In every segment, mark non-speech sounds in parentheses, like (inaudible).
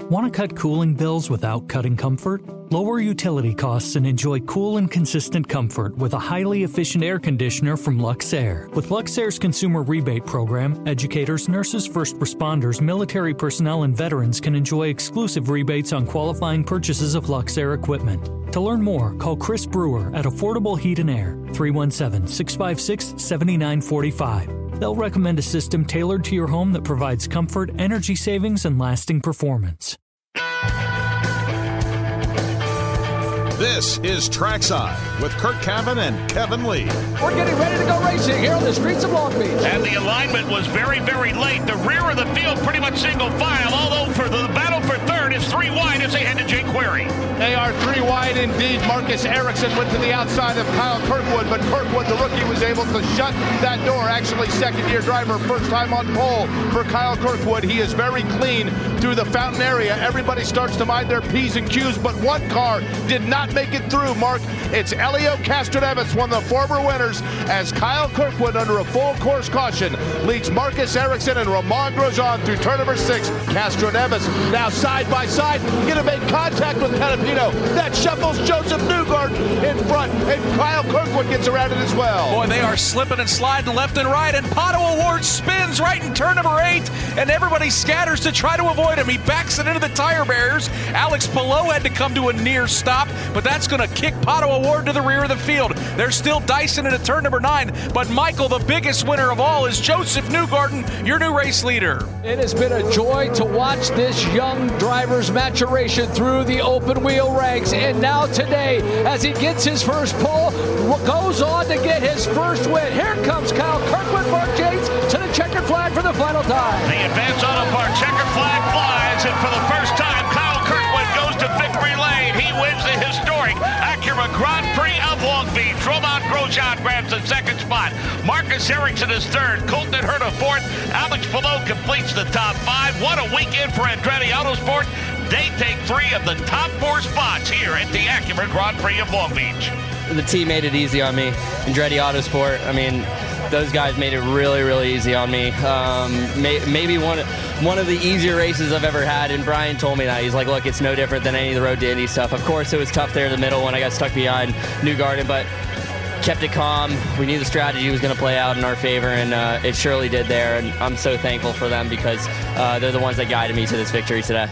Want to cut cooling bills without cutting comfort? Lower utility costs and enjoy cool and consistent comfort with a highly efficient air conditioner from Luxair. With Luxair's consumer rebate program, educators, nurses, first responders, military personnel, and veterans can enjoy exclusive rebates on qualifying purchases of Luxair equipment. To learn more, call Chris Brewer at Affordable Heat and Air, 317 656 7945. They'll recommend a system tailored to your home that provides comfort, energy savings, and lasting performance. This is Trackside with Curt Cavin and Kevin Lee. We're getting ready to go racing here on the streets of Long Beach. And the alignment was very, very late. The rear of the field pretty much single file, although for the battle for third is three wide as they head to Jake Query. They are three wide indeed. Marcus Ericsson went to the outside of Kyle Kirkwood, but Kirkwood, the rookie, was able to shut that door. Actually, second year driver, first time on pole for Kyle Kirkwood. He is very clean through the fountain area. Everybody starts to mind their P's and Q's, but one car did not make it through, Mark. It's Elio Castroneves, one of the former winners, as Kyle Kirkwood, under a full course caution, leads Marcus Ericsson and Romain Grosjean through turn number six. Castroneves now side by side, going to make contact with Canapino. That shuffles Josef Newgarden in front, and Kyle Kirkwood gets around it as well. Boy, they are slipping and sliding left and right, and Pato O'Ward spins right in turn number eight, and everybody scatters to try to avoid him. He backs it into the tire barriers. Alex Palou had to come to a near stop, but that's going to kick Pato O'Ward to the rear of the field. They're still dicing into turn number nine, but Michael, the biggest winner of all, is Josef Newgarden, your new race leader. It has been a joy to watch this young driver's maturation through the open wheel ranks. And now today, as he gets his first pole, goes on to get his first win. Here comes Kyle Kirkwood, Mark Yates to the checkered flag for the final time. The Advance Auto Park checkered flag flies, and for the first time, Acura Grand Prix of Long Beach. Romain Grosjean grabs the second spot. Marcus Ericsson is third. Colton Herta fourth. Alex Palou completes the top five. What a weekend for Andretti Autosport. They take three of the top four spots here at the Acura Grand Prix of Long Beach. The team made it easy on me. Andretti Autosport, I mean, those guys made it really, really easy on me. Um, may, maybe one one of the easier races I've ever had. And Bryan told me that he's like, look, it's no different than any of the road to Indy stuff. Of course, it was tough there in the middle when I got stuck behind New Garden, but kept it calm. We knew the strategy was going to play out in our favor, and uh, it surely did there. And I'm so thankful for them because uh, they're the ones that guided me to this victory today.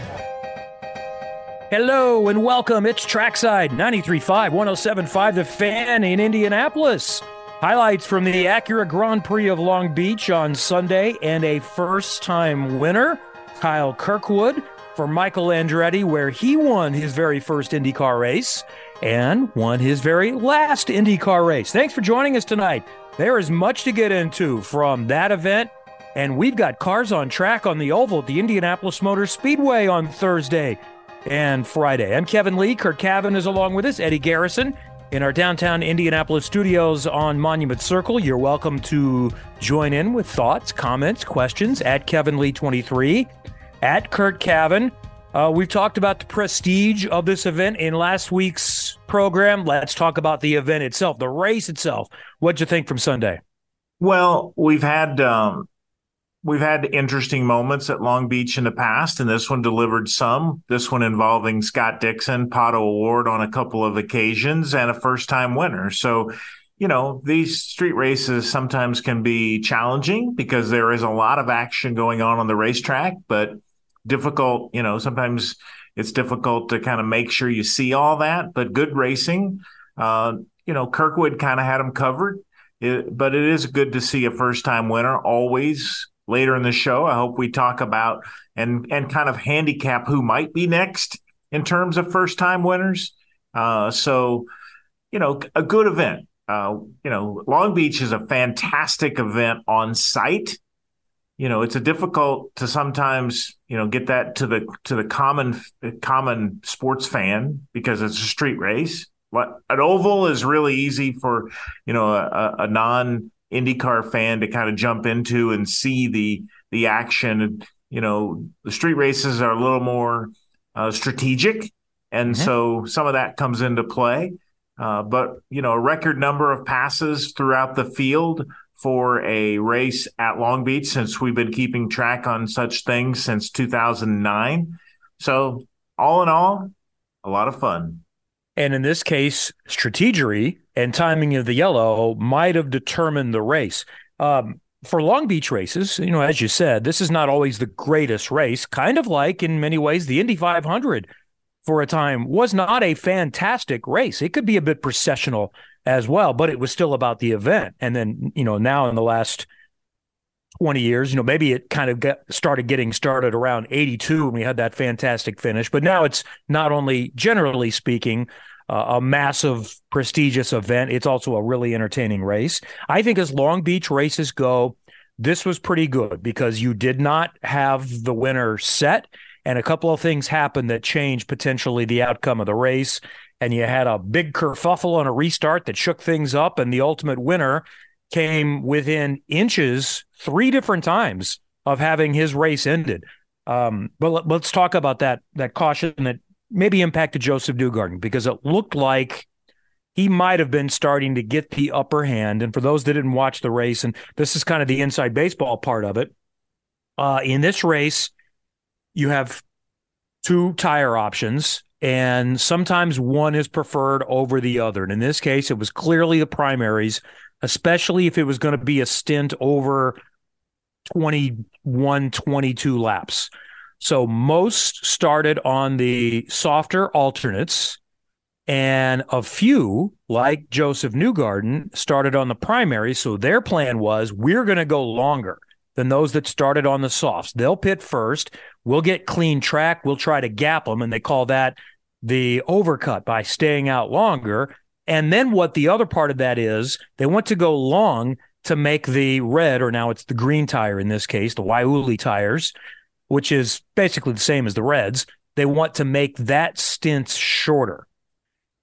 Hello and welcome. It's Trackside 93.5, 107.5 The Fan in Indianapolis. Highlights from the Acura Grand Prix of Long Beach on Sunday and a first time winner, Kyle Kirkwood, for Michael Andretti, where he won his very first IndyCar race and won his very last IndyCar race. Thanks for joining us tonight. There is much to get into from that event, and we've got cars on track on the oval at the Indianapolis Motor Speedway on Thursday and Friday. I'm Kevin Lee. Curt Cavin is along with us, Eddie Garrison. In our downtown Indianapolis studios on Monument Circle, you're welcome to join in with thoughts, comments, questions at Kevin Lee 23, at Curt Cavin. Uh, we've talked about the prestige of this event in last week's program. Let's talk about the event itself, the race itself. What'd you think from Sunday? Well, we've had um, we've had interesting moments at Long Beach in the past, and this one delivered some. This one involving Scott Dixon, Pato O'Ward on a couple of occasions, and a first time winner. So, you know, these street races sometimes can be challenging because there is a lot of action going on on the racetrack, but difficult, you know, sometimes it's difficult to kind of make sure you see all that, but good racing. Uh, you know, Kirkwood kind of had him covered. It, but it is good to see a first time winner always later in the show. I hope we talk about and and kind of handicap who might be next in terms of first time winners. Uh, so, you know, a good event. Uh, you know, Long Beach is a fantastic event on site. You know, it's a difficult to sometimes you know get that to the to the common common sports fan because it's a street race. But an oval is really easy for you know a, a non IndyCar fan to kind of jump into and see the the action. You know, the street races are a little more uh, strategic, and mm-hmm. so some of that comes into play. Uh, but you know, a record number of passes throughout the field for a race at Long Beach since we've been keeping track on such things since 2009. So, all in all, a lot of fun. And in this case, strategery and timing of the yellow might have determined the race. Um, for Long Beach races, you know, as you said, this is not always the greatest race, kind of like in many ways the Indy 500 for a time was not a fantastic race. It could be a bit processional as well, but it was still about the event. And then, you know, now in the last 20 years, you know, maybe it kind of got, started getting started around 82 when we had that fantastic finish, but now it's not only generally speaking uh, a massive prestigious event, it's also a really entertaining race. I think as Long Beach races go, this was pretty good because you did not have the winner set and a couple of things happened that changed potentially the outcome of the race. And you had a big kerfuffle on a restart that shook things up, and the ultimate winner came within inches three different times of having his race ended. Um, but let, us talk about that that caution that maybe impacted Josef Newgarden because it looked like he might have been starting to get the upper hand. And for those that didn't watch the race, and this is kind of the inside baseball part of it, uh, in this race, you have two tire options, and sometimes one is preferred over the other. And in this case, it was clearly the primaries, especially if it was going to be a stint over 21, 22 laps. So most started on the softer alternates, and a few, like Josef Newgarden, started on the primary. So their plan was we're going to go longer than those that started on the softs. They'll pit first. We'll get clean track. We'll try to gap them. And they call that the overcut by staying out longer. And then what the other part of that is, they want to go long to make the red, or now it's the green tire in this case, the guayule tires, which is basically the same as the reds. They want to make that stint shorter.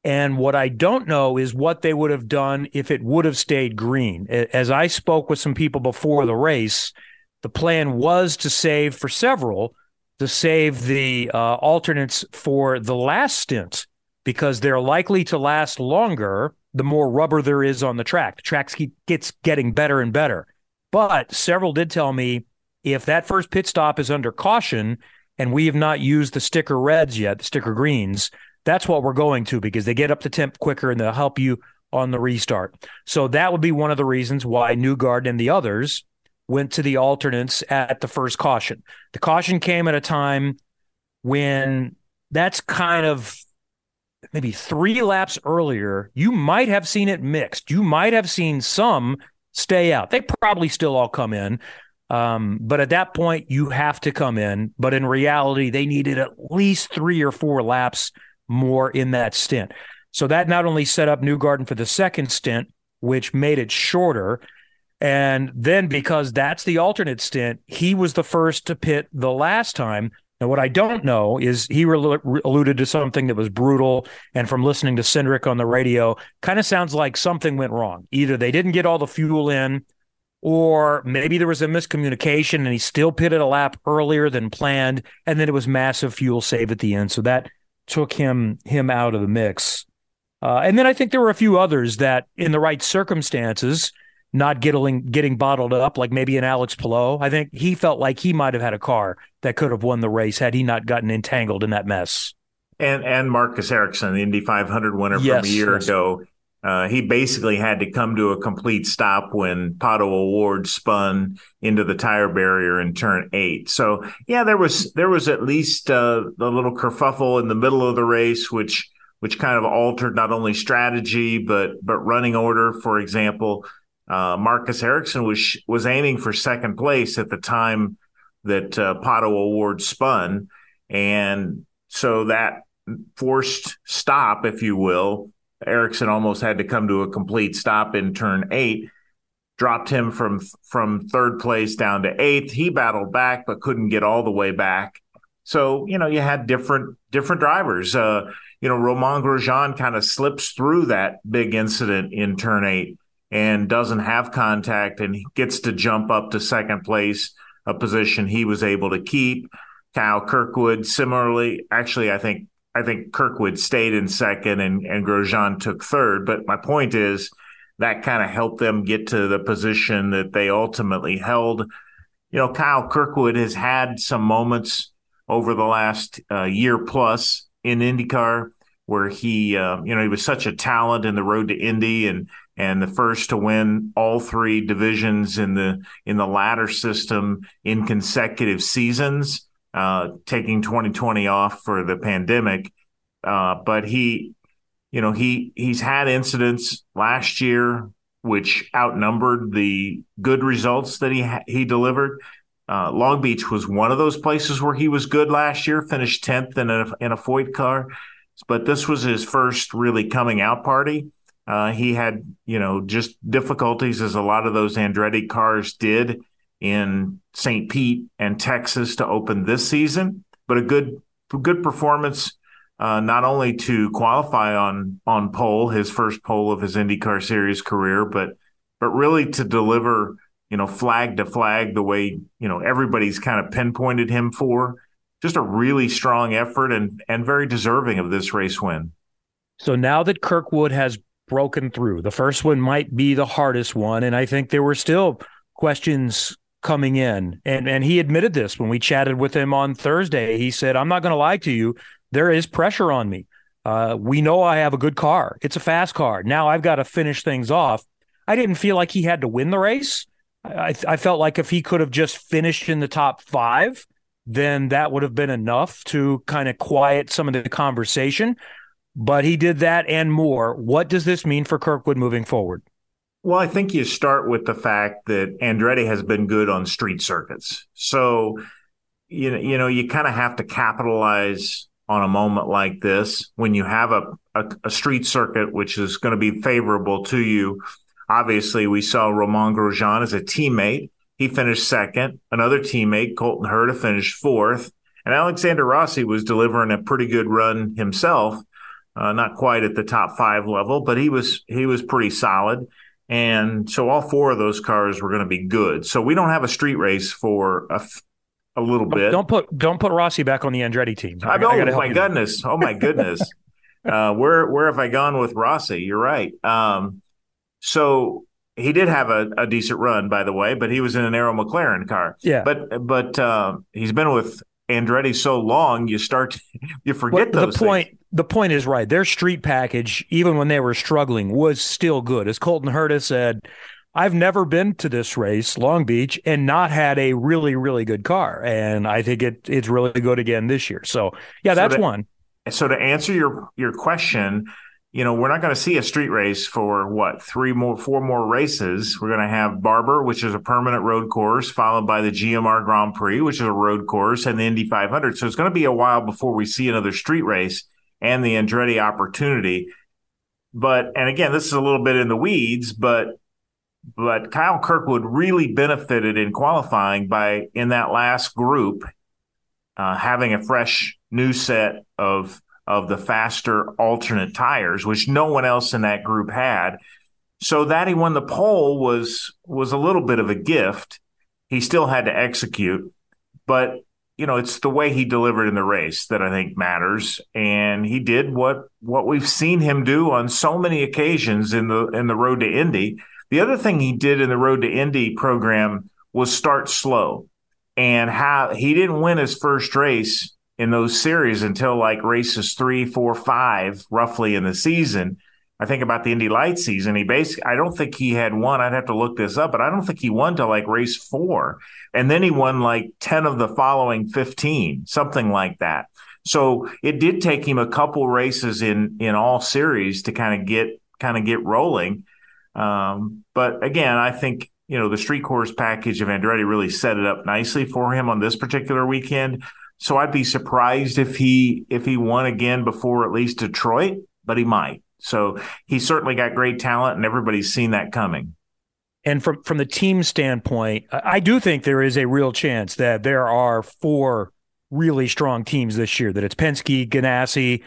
And what I don't know is what they would have done if it would have stayed green. As I spoke with some people before the race, the plan was to save for several, to save the uh, alternates for the last stint because they're likely to last longer the more rubber there is on the track. The track gets getting better and better. But several did tell me if that first pit stop is under caution and we have not used the sticker reds yet, the sticker greens, that's what we're going to because they get up to temp quicker and they'll help you on the restart. So that would be one of the reasons why Newgarden and the others went to the alternates at the first caution. The caution came at a time when that's kind of maybe three laps earlier. You might have seen it mixed. You might have seen some stay out. They probably still all come in. Um, but at that point, you have to come in. But in reality, they needed at least three or four laps more in that stint. So that not only set up Newgarden for the second stint, which made it shorter. And then because that's the alternate stint, he was the first to pit the last time. Now, what I don't know is he re- alluded to something that was brutal. And from listening to Cindric on the radio, kind of sounds like something went wrong. Either they didn't get all the fuel in, or maybe there was a miscommunication and he still pitted a lap earlier than planned. And then it was massive fuel save at the end. So that took him him out of the mix. Uh, and then I think there were a few others that, in the right circumstances, not getting getting bottled up, like maybe an Alex Palou. I think he felt like he might have had a car that could have won the race had he not gotten entangled in that mess. And and Marcus Ericsson, the Indy 500 winner yes, from a year yes. ago, uh, he basically had to come to a complete stop when Pato O'Ward spun into the tire barrier in turn eight. So yeah, there was there was at least uh, a little kerfuffle in the middle of the race, which which kind of altered not only strategy but but running order. For example, uh, Marcus Ericsson was was aiming for second place at the time that uh, Pato O'Ward spun, and so that forced stop, if you will, Ericsson almost had to come to a complete stop in turn eight, dropped him from from third place down to eighth. He battled back but couldn't get all the way back. So you know you had different different drivers. Uh, you know Romain Grosjean kind of slips through that big incident in turn eight and doesn't have contact and gets to jump up to second place, a position he was able to keep. Kyle Kirkwood similarly, actually I think I think Kirkwood stayed in second and, and Grosjean took third. But my point is that kind of helped them get to the position that they ultimately held. You know, Kyle Kirkwood has had some moments over the last uh, year plus in IndyCar, where he, uh, you know, he was such a talent in the road to Indy and and the first to win all three divisions in the in the ladder system in consecutive seasons, uh, taking 2020 off for the pandemic. Uh, but he, you know, he he's had incidents last year which outnumbered the good results that he he delivered. Uh, Long Beach was one of those places where he was good last year, finished tenth in a in a Foyt car, but this was his first really coming out party. Uh, he had, you know, just difficulties as a lot of those Andretti cars did in St. Pete and Texas to open this season, but a good good performance uh, not only to qualify on on pole, his first pole of his IndyCar Series career, but but really to deliver, you know, flag to flag the way you know everybody's kind of pinpointed him for. Just a really strong effort and and very deserving of this race win. So now that Kirkwood has broken through, the first one might be the hardest one, and I think there were still questions coming in and and he admitted this when we chatted with him on Thursday he said I'm not going to lie to you there is pressure on me. Uh, we know I have a good car. It's a fast car. Now I've got to finish things off. I didn't feel like he had to win the race. I, I felt like if he could have just finished in the top five, then that would have been enough to kind of quiet some of the conversation. But he did that and more. What does this mean for Kirkwood moving forward? Well, I think you start with the fact that Andretti has been good on street circuits. So, you know, you know, you kind of have to capitalize on a moment like this when you have a, a, a street circuit which is going to be favorable to you. Obviously, we saw Romain Grosjean as a teammate. He finished second. Another teammate, Colton Herta, finished fourth. And Alexander Rossi was delivering a pretty good run himself, uh, not quite at the top five level, but he was he was pretty solid. And so all four of those cars were going to be good. So we don't have a street race for a, a little bit. Don't put don't put Rossi back on the Andretti team. I, know. Oh my goodness. Oh my goodness. (laughs) uh, where where have I gone with Rossi? You're right. Um, so he did have a, a, decent run, by the way, but he was in an Arrow McLaren car. Yeah. But but uh, he's been with Andretti so long, you start to, (laughs) you forget well, those. The point things. the point is right. Their street package, even when they were struggling, was still good. As Colton Herta said, I've never been to this race, Long Beach, and not had a really, really good car. And I think it it's really good again this year. So yeah, that's to, one. So to answer your your question, you know, we're not going to see a street race for what three more, four more races. We're going to have Barber, which is a permanent road course, followed by the GMR Grand Prix, which is a road course, and the Indy 500. So it's going to be a while before we see another street race and the Andretti opportunity. But and again, this is a little bit in the weeds, but but Kyle Kirkwood really benefited in qualifying by in that last group uh, having a fresh new set of of the faster alternate tires, which no one else in that group had. So that he won the pole was was a little bit of a gift. He still had to execute, but you know it's the way he delivered in the race that I think matters, and he did what what we've seen him do on so many occasions in the in the road to Indy the other thing he did in the Road to Indy program was start slow. And how he didn't win his first race in those series until like races three, four, five, roughly in the season. I think about the Indy Light season. He basically, I don't think he had won. I'd have to look this up, but I don't think he won till like race four. And then he won like 10 of the following 15, something like that. So it did take him a couple races in, in all series to kind of get, kind of get rolling. Um, but again, I think you know the street course package of Andretti really set it up nicely for him on this particular weekend. So I'd be surprised if he if he won again before at least Detroit, but he might. So he's certainly got great talent, and everybody's seen that coming. And from from the team standpoint, I do think there is a real chance that there are four really strong teams this year. That it's Penske, Ganassi,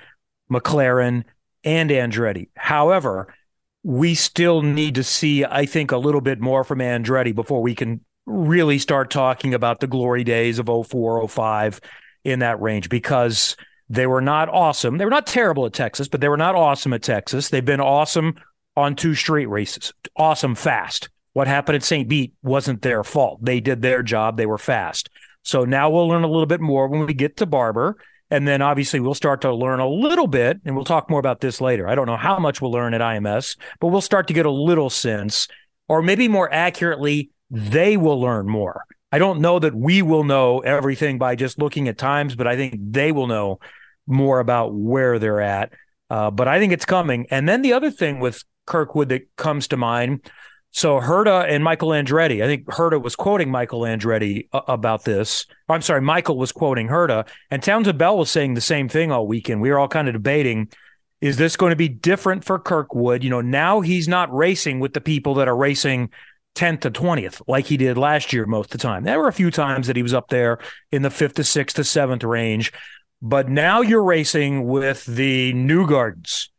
McLaren, and Andretti. However, we still need to see, I think, a little bit more from Andretti before we can really start talking about the glory days of 04, 05 in that range because they were not awesome. They were not terrible at Texas, but they were not awesome at Texas. They've been awesome on two straight races, awesome fast. What happened at St. Pete wasn't their fault. They did their job, they were fast. So now we'll learn a little bit more when we get to Barber. And then obviously we'll start to learn a little bit, and we'll talk more about this later. I don't know how much we'll learn at IMS, but we'll start to get a little sense, or maybe more accurately, they will learn more. I don't know that we will know everything by just looking at times, but I think they will know more about where they're at. Uh, but I think it's coming. And then the other thing with Kirkwood that comes to mind. So Herta and Michael Andretti, I think Herta was quoting Michael Andretti uh, about this. I'm sorry, Michael was quoting Herta, and Townsend Bell was saying the same thing all weekend. We were all kind of debating is this going to be different for Kirkwood? You know, now he's not racing with the people that are racing 10th to 20th like he did last year most of the time. There were a few times that he was up there in the 5th to 6th to 7th range, but now you're racing with the Newgardens,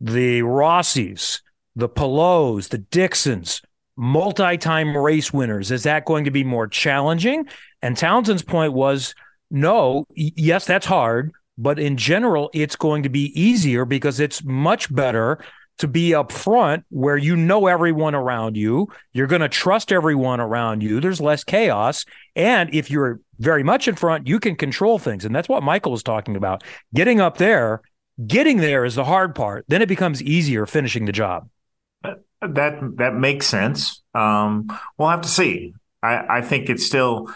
the Rossies, the Palous, the Dixons, multi-time race winners. Is that going to be more challenging? And Townsend's point was no, yes, that's hard, but in general, it's going to be easier because it's much better to be up front where you know everyone around you. You're going to trust everyone around you. There's less chaos. And if you're very much in front, you can control things. And that's what Michael was talking about. Getting up there, getting there is the hard part. Then it becomes easier finishing the job. That that makes sense. Um, we'll have to see. I, I think it's still,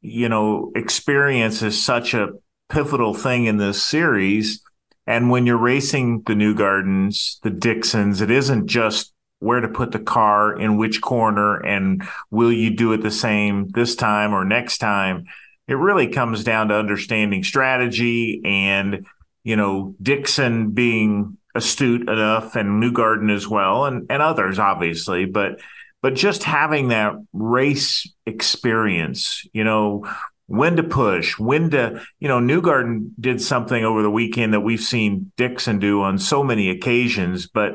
you know, experience is such a pivotal thing in this series and when you're racing the Newgardens, the Dixons, it isn't just where to put the car in which corner and will you do it the same this time or next time. It really comes down to understanding strategy and, you know, Dixon being astute enough and Newgarden as well and, and others obviously, but but just having that race experience, you know, when to push, when to, you know, Newgarden did something over the weekend that we've seen Dixon do on so many occasions. But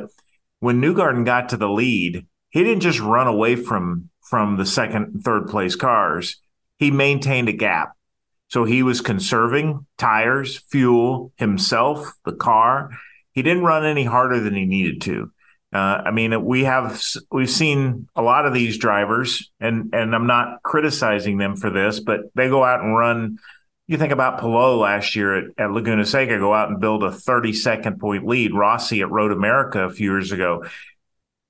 when Newgarden got to the lead, he didn't just run away from from the second third place cars. He maintained a gap. So he was conserving tires, fuel, himself, the car. He didn't run any harder than he needed to. Uh, I mean, we have we've seen a lot of these drivers, and and I'm not criticizing them for this, but they go out and run. You think about Palou last year at, at Laguna Seca, go out and build a 30 second point lead. Rossi at Road America a few years ago.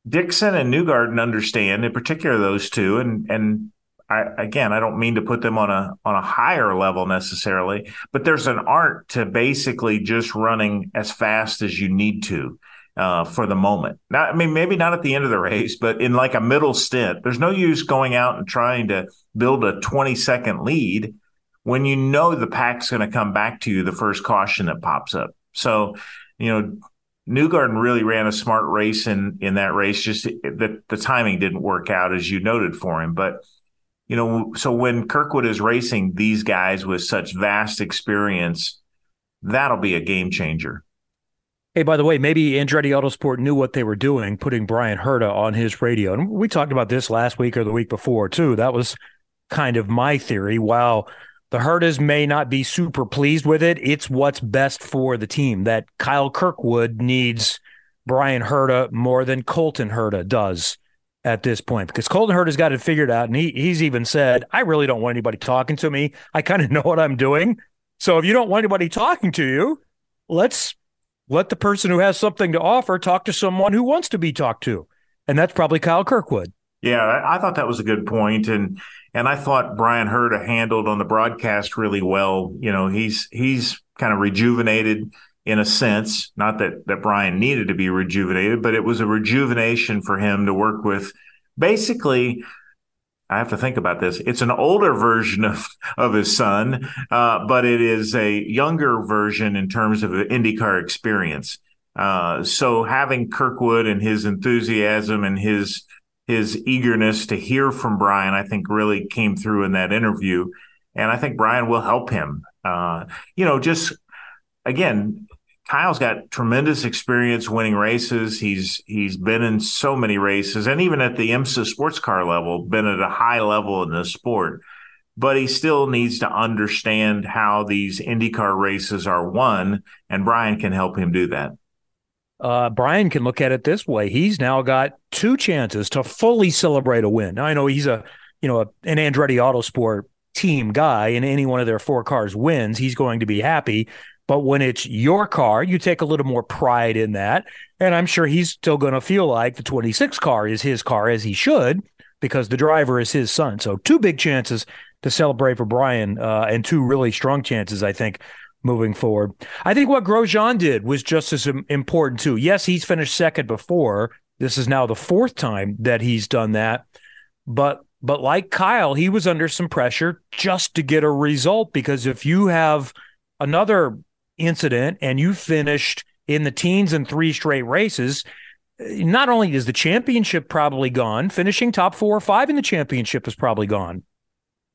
Dixon and Newgarden understand, in particular those two, and and I, again, I don't mean to put them on a on a higher level necessarily, but there's an art to basically just running as fast as you need to uh, for the moment. Not, I mean, maybe not at the end of the race, but in like a middle stint. There's no use going out and trying to build a 20 second lead when you know the pack's going to come back to you the first caution that pops up. So, you know, Newgarden really ran a smart race in in that race. Just that the timing didn't work out as you noted for him, but. You know, so when Kirkwood is racing these guys with such vast experience, that'll be a game changer. Hey, by the way, maybe Andretti Autosport knew what they were doing, putting Bryan Herta on his radio. And we talked about this last week or the week before, too. That was kind of my theory. While the Hertas may not be super pleased with it, it's what's best for the team. That Kyle Kirkwood needs Bryan Herta more than Colton Herta does at this point because Colton Herta's got it figured out. And he, he's even said, I really don't want anybody talking to me. I kind of (laughs) know what I'm doing. So if you don't want anybody talking to you, let's let the person who has something to offer talk to someone who wants to be talked to. And that's probably Kyle Kirkwood. Yeah, I thought that was a good point, and and I thought Bryan Herta handled on the broadcast really well. You know, he's he's kind of rejuvenated in a sense. Not that that Bryan needed to be rejuvenated, but it was a rejuvenation for him to work with basically I have to think about this. It's an older version of of his son, uh, but it is a younger version in terms of the IndyCar experience. Uh, so having Kirkwood and his enthusiasm and his his eagerness to hear from Bryan, I think, really came through in that interview, and I think Bryan will help him. Uh, you know, just again, Kyle's got tremendous experience winning races. He's he's been in so many races, and even at the IMSA sports car level, been at a high level in the sport. But he still needs to understand how these IndyCar races are won, and Bryan can help him do that. Uh, Bryan can look at it this way: he's now got two chances to fully celebrate a win. Now, I know he's a you know a, an Andretti Autosport team guy and any one of their four cars wins, he's going to be happy. But when it's your car, you take a little more pride in that. And I'm sure he's still going to feel like the 26 car is his car as he should because the driver is his son. So, two big chances to celebrate for Bryan uh, and two really strong chances, I think, moving forward. I think what Grosjean did was just as important, too. Yes, he's finished second before. This is now the fourth time that he's done that. But but like Kyle, he was under some pressure just to get a result because if you have another incident and you finished in the teens in three straight races, not only is the championship probably gone, finishing top four or five in the championship is probably gone.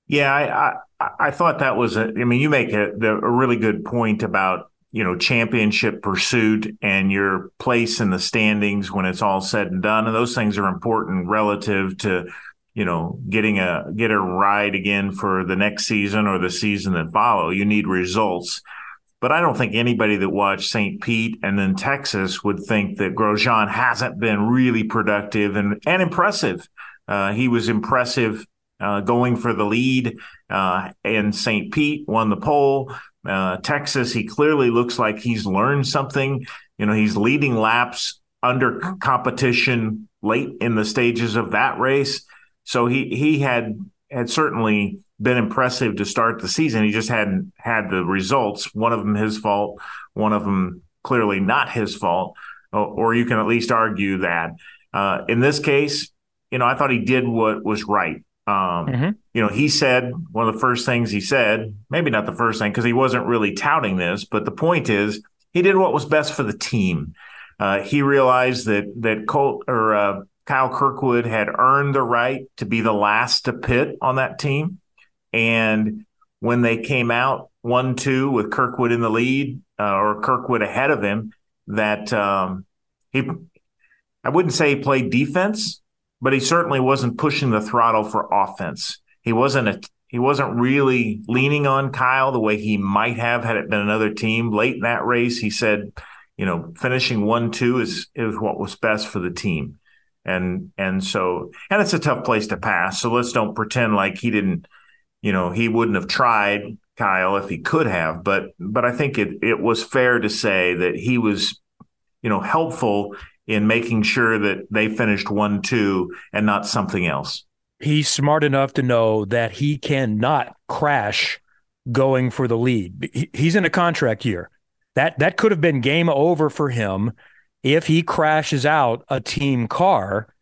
Yeah, I I, I thought that was a. I mean, you make a, a really good point about you know championship pursuit and your place in the standings when it's all said and done, and those things are important relative to you know getting a get a ride again for the next season or the season that follow. You need results. But I don't think anybody that watched St. Pete and then Texas would think that Grosjean hasn't been really productive and, and impressive. Uh, he was impressive uh, going for the lead uh, St. Pete, won the pole. Uh, Texas, he clearly looks like he's learned something. You know, he's leading laps under competition late in the stages of that race. So he he had had certainly been impressive to start the season. He just hadn't had the results. One of them his fault, one of them clearly not his fault, or, you can at least argue that. Uh, in this case, you know, I thought he did what was right. Um, mm-hmm. You know, he said one of the first things he said, maybe not the first thing because he wasn't really touting this, but the point is he did what was best for the team. Uh, he realized that that Colt or uh, Kyle Kirkwood had earned the right to be the last to pit on that team. And when they came out one two with Kirkwood in the lead uh, or Kirkwood ahead of him, that um, he I wouldn't say he played defense, but he certainly wasn't pushing the throttle for offense. He wasn't a he wasn't really leaning on Kyle the way he might have had it been another team. Late in that race, he said, you know, finishing one two is is what was best for the team. And and so and it's a tough place to pass. So let's don't pretend like he didn't you know, he wouldn't have tried Kyle if he could have, but but I think it it was fair to say that he was, you know, helpful in making sure that they finished one two and not something else. He's smart enough to know that he cannot crash going for the lead. He's in a contract year. That that could have been game over for him if he crashes out a team car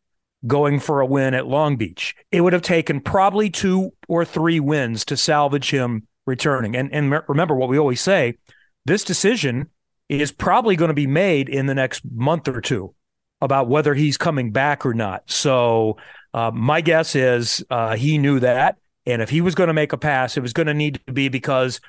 going for a win at Long Beach. It would have taken probably two or three wins to salvage him returning. And and remember what we always say, this decision is probably going to be made in the next month or two about whether he's coming back or not. So uh, my guess is uh, he knew that, and if he was going to make a pass, it was going to need to be because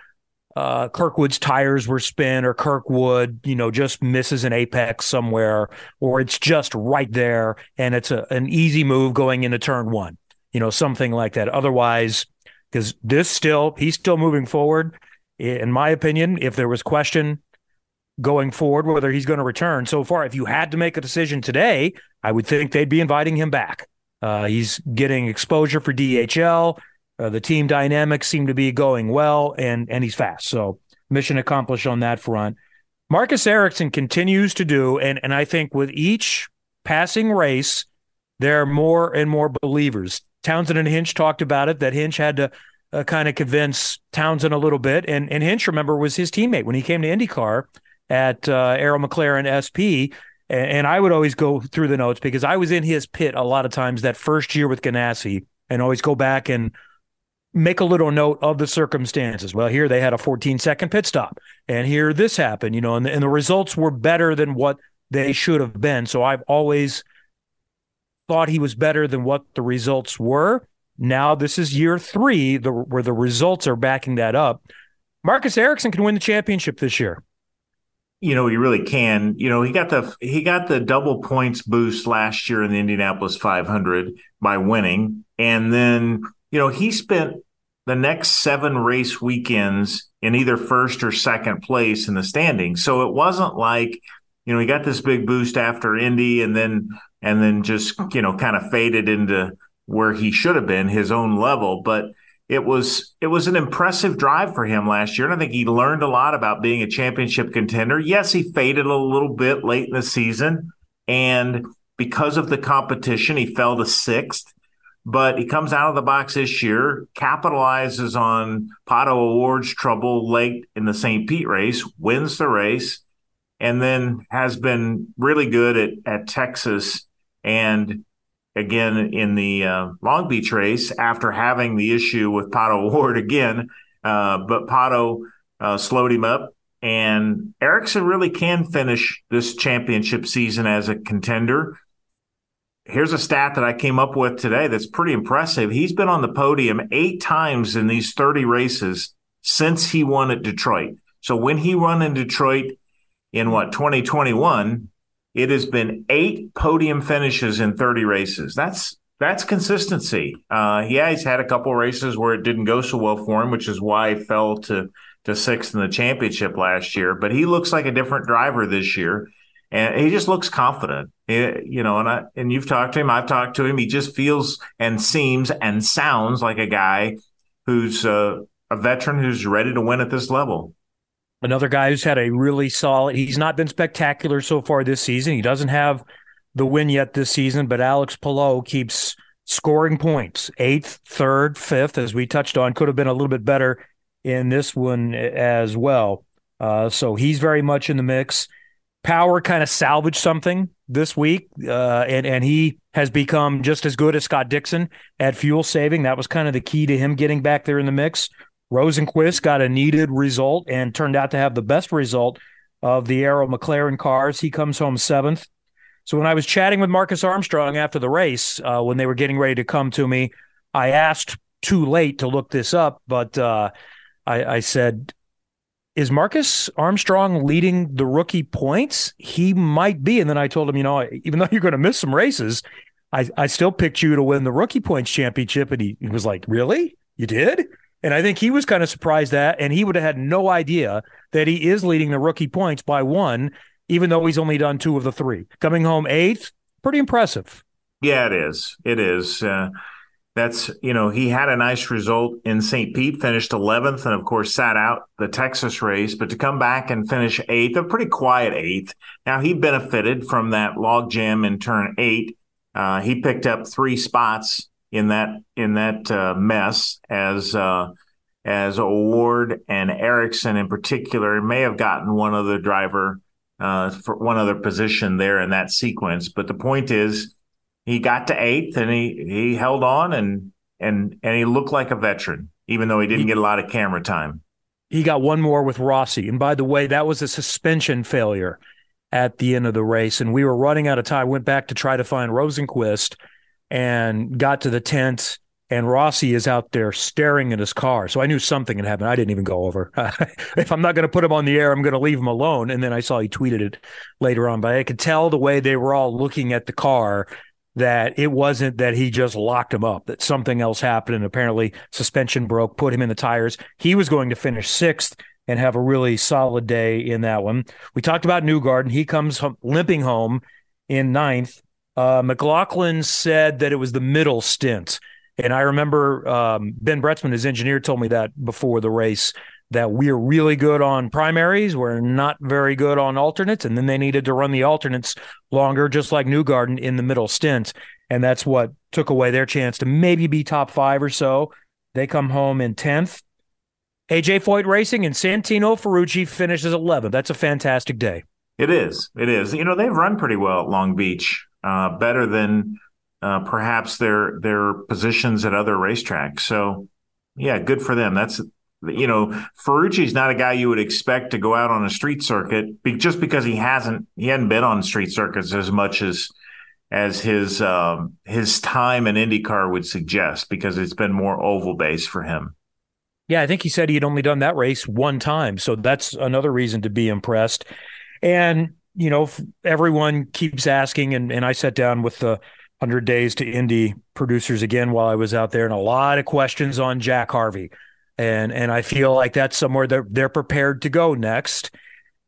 uh, Kirkwood's tires were spin or Kirkwood, you know, just misses an apex somewhere, or it's just right there and it's a, an easy move going into turn one, you know, something like that. Otherwise, because this still, he's still moving forward. In my opinion, if there was question going forward whether he's going to return, so far, if you had to make a decision today, I would think they'd be inviting him back. Uh, he's getting exposure for DHL. Uh, the team dynamics seem to be going well, and and he's fast. So mission accomplished on that front. Marcus Ericsson continues to do, and and I think with each passing race, there are more and more believers. Townsend and Hinch talked about it that Hinch had to uh, kind of convince Townsend a little bit, and and Hinch remember was his teammate when he came to IndyCar at uh, Arrow McLaren SP. And, and I would always go through the notes because I was in his pit a lot of times that first year with Ganassi, and always go back and make a little note of the circumstances. Well, here they had a 14 second pit stop, and here this happened, you know, and, and the results were better than what they should have been. So I've always thought he was better than what the results were. Now this is year three, the, where the results are backing that up. Marcus Ericsson can win the championship this year. You know, he really can. You know, he got the he got the double points boost last year in the Indianapolis 500 by winning, and then you know he spent the next seven race weekends in either first or second place in the standings. So it wasn't like, you know, he got this big boost after Indy and then and then just, oh. you know, kind of faded into where he should have been, his own level. But it was it was an impressive drive for him last year, and I think he learned a lot about being a championship contender. Yes, he faded a little bit late in the season, and because of the competition, he fell to sixth. But he comes out of the box this year, capitalizes on Pato O'Ward's trouble late in the St. Pete race, wins the race, and then has been really good at, at Texas and again in the uh, Long Beach race after having the issue with Pato (laughs) O'Ward again. Uh, but Pato uh, slowed him up. And Ericsson really can finish this championship season as a contender. Here's a stat that I came up with today that's pretty impressive. He's been on the podium eight times in these 30 races since he won at Detroit. So when he won in Detroit in what, 2021, it has been eight podium finishes in 30 races. That's that's consistency. Uh, yeah, he's had a couple races where it didn't go so well for him, which is why he fell to to sixth in the championship last year. But he looks like a different driver this year, and he just looks confident. you know, and I and you've talked to him, I've talked to him. He just feels and seems and sounds like a guy who's uh, a veteran who's ready to win at this level. Another guy who's had a really solid, he's not been spectacular so far this season. He doesn't have the win yet this season, but Alex Palou keeps scoring points eighth, third, fifth, as we touched on. Could have been a little bit better in this one as well. Uh, so he's very much in the mix. Power kind of salvaged something this week, uh, and and he has become just as good as Scott Dixon at fuel saving. That was kind of the key to him getting back there in the mix. Rosenqvist got a needed result and turned out to have the best result of the Arrow McLaren cars. He comes home seventh. So when I was chatting with Marcus Armstrong after the race, uh, when they were getting ready to come to me, I asked too late to look this up, but uh, I, I said, is Marcus Armstrong leading the rookie points? He might be. And then I told him, you know, even though you're going to miss some races, I, I still picked you to win the rookie points championship. And he, he was like, really? You did? And I think he was kind of surprised that, and he would have had no idea that he is leading the rookie points by one, even though he's only done two of the three. Coming home eighth, pretty impressive. Yeah, it is. It is. Uh, that's, you know, he had a nice result in St. Pete, finished 11th, and of course sat out the Texas race. But to come back and finish eighth, a pretty quiet eighth. Now, he benefited from that logjam in turn eight. Uh, he picked up three spots in that in that uh, mess as uh, as O'Ward and Ericsson in particular may have gotten one other driver uh, for one other position there in that sequence. But the point is, he got to eighth and he he held on and and and he looked like a veteran, even though he didn't he, get a lot of camera time. He got one more with Rossi, and by the way, that was a suspension failure at the end of the race, and we were running out of time. Went back to try to find Rosenqvist, and got to the tent and Rossi is out there staring at his car. So I knew something had happened. I didn't even go over. (laughs) if I'm not going to put him on the air, I'm going to leave him alone. And then I saw he tweeted it later on, but I could tell the way they were all looking at the car that it wasn't that he just locked him up, that something else happened. And apparently suspension broke, put him in the tires. He was going to finish sixth and have a really solid day in that one. We talked about Newgarden. He comes limping home in ninth uh, McLaughlin said that it was the middle stint. And I remember um, Ben Bretzman, his engineer, told me that before the race that we're really good on primaries. We're not very good on alternates. And then they needed to run the alternates longer, just like Newgarden in the middle stint. And that's what took away their chance to maybe be top five or so. They come home in 10th. AJ Foyt Racing and Santino Ferrucci finishes 11th. That's a fantastic day. It is. It is. You know, they've run pretty well at Long Beach uh, better than uh, perhaps their their positions at other racetracks. So, yeah, good for them. That's you know, Ferrucci's not a guy you would expect to go out on a street circuit be, just because he hasn't he hadn't been on street circuits as much as as his um, his time in IndyCar would suggest because it's been more oval based for him. Yeah, I think he said he had only done that race one time, so that's another reason to be impressed. And you know, everyone keeps asking, and, and I sat down with the 100 Days to Indy producers again while I was out there, and a lot of questions on Jack Harvey. And, and I feel like that's somewhere they're, they're prepared to go next.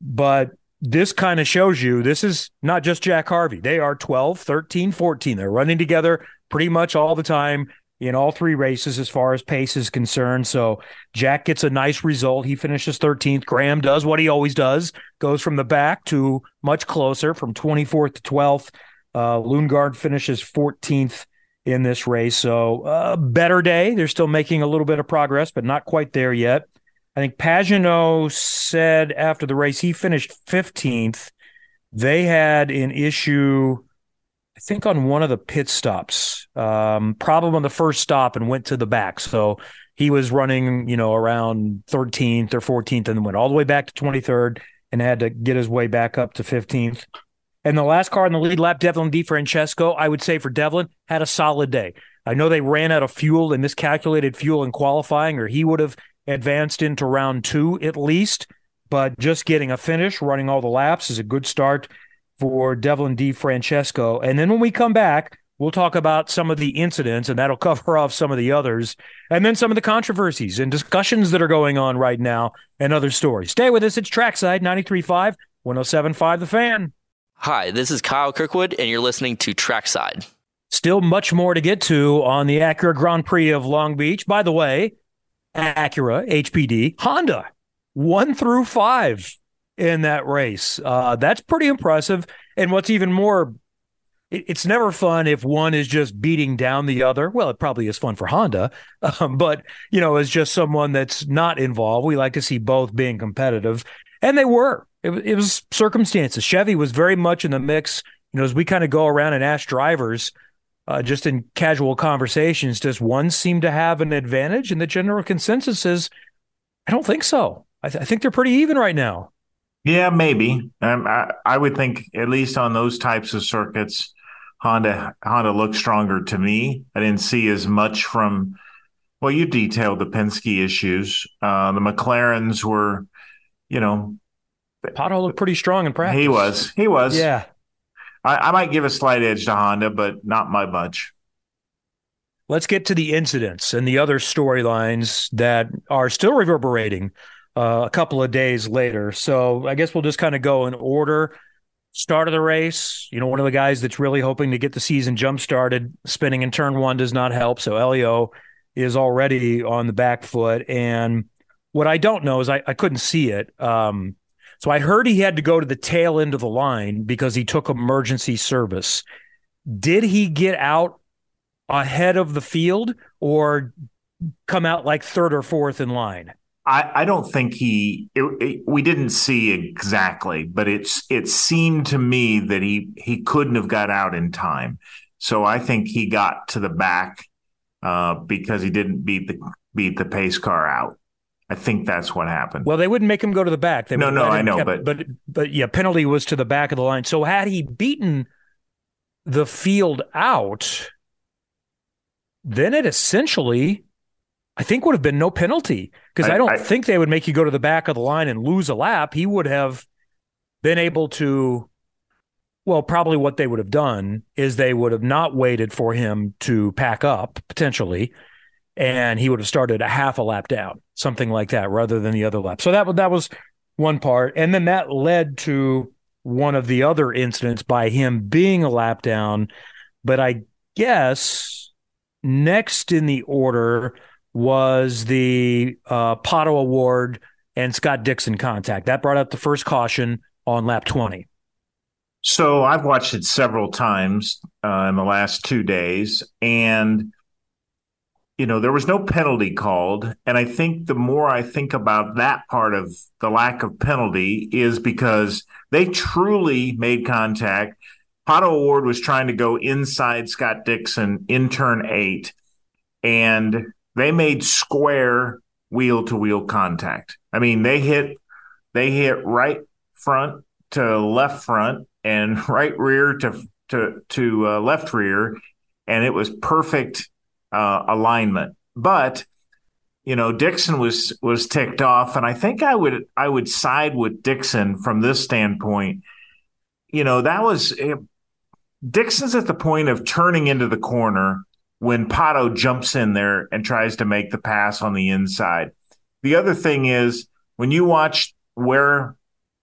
But this kind of shows you this is not just Jack Harvey. They are 12, 13, 14. They're running together pretty much all the time. in all three races as far as pace is concerned. So Jack gets a nice result. He finishes 13th. Graham does what he always does, goes from the back to much closer from 24th to 12th. Uh, Lundgaard finishes 14th in this race. So uh, better day. They're still making a little bit of progress, but not quite there yet. I think Pagenaud said after the race he finished 15th. They had an issue I think on one of the pit stops, um, problem on the first stop and went to the back. So he was running, you know, around 13th or 14th and then went all the way back to 23rd and had to get his way back up to 15th. And the last car in the lead lap, Devlin DeFrancesco, I would say for Devlin, had a solid day. I know they ran out of fuel and miscalculated fuel in qualifying, or he would have advanced into round two at least. But just getting a finish, running all the laps is a good start for Devlin DeFrancesco. And then when we come back, we'll talk about some of the incidents, and that'll (laughs) cover off some of the others, and then some of the controversies and discussions that are going on right now and other stories. Stay with us. It's Trackside 93.5, 107.5 The Fan. Hi, this is Kyle Kirkwood, and you're listening to Trackside. Still much more to get to on the Acura Grand Prix of Long Beach. By the way, Acura, HPD, Honda, one through five in that race. Uh, that's pretty impressive. And what's even more, it, it's never fun if one is just beating down the other. Well, it probably is fun for Honda, (laughs) um, but you know, as just someone that's not involved, we like to see both being competitive, and they were. It, it was circumstances. Chevy was very much in the mix. You know, as we kind of go around and ask drivers. Uh, just in casual conversations, does one seem to have an advantage? And the general consensus is, I don't think so. I, th- I think they're pretty even right now. Yeah, maybe. Um, I, I would think at least on those types of circuits, Honda Honda looked stronger to me. I didn't see as much from. Well, you detailed the Penske issues. Uh, the McLarens were, you know, Pato looked pretty strong in practice. He was. He was. Yeah. I, I might give a slight edge to Honda, but not by much. Let's get to the incidents and the other storylines that are still reverberating uh, a couple of days later. So I guess we'll just kind of go in order. Start of the race, you know, one of the guys that's really hoping to get the season jump started, spinning in turn one does not help. So Helio is already on the back foot. And what I don't know is I, I couldn't see it. Um, so I heard he had to go to the tail end of the line because he took emergency service. Did he get out ahead of the field or come out like third or fourth in line? I, I don't think he. It, it, we didn't see exactly, but it's it seemed to me that he he couldn't have got out in time. So I think he got to the back uh, because he didn't beat the beat the pace car out. I think that's what happened. Well, they wouldn't make him go to the back. They no, no, I know, kept, but but but yeah, penalty was to the back of the line. So had he beaten the field out, then it essentially I think would have been no penalty because I, I, don't I, think they would make you go to the back of the line and lose a lap. He would have been able to. Well, probably what they would have done is they would have not waited for him to pack up potentially, and he would have started a half a lap down, something like that, rather than the other lap. So that that was one part, and then that led to one of the other incidents by him being a lap down. But I guess next in the order was the uh, Pato O'Ward and Scott Dixon contact. That brought up the first caution on lap 20. So I've watched it several times uh, in the last two days, and you know there was no penalty called. And I think the more I think about that part of the lack of penalty is because they truly made contact. Pato O'Ward was trying to go inside Scott Dixon in turn eight, and they made square wheel to wheel contact. I mean, they hit they hit right front to left front and (laughs) right rear to to to uh, left rear, and it was perfect uh, alignment. But you know, Dixon was was ticked off, and I think I would I would side with Dixon from this standpoint. You know, that was eh, Dixon's at the point of turning into the corner when Pato jumps in there and tries to make the pass on the inside. The other thing is when you watch where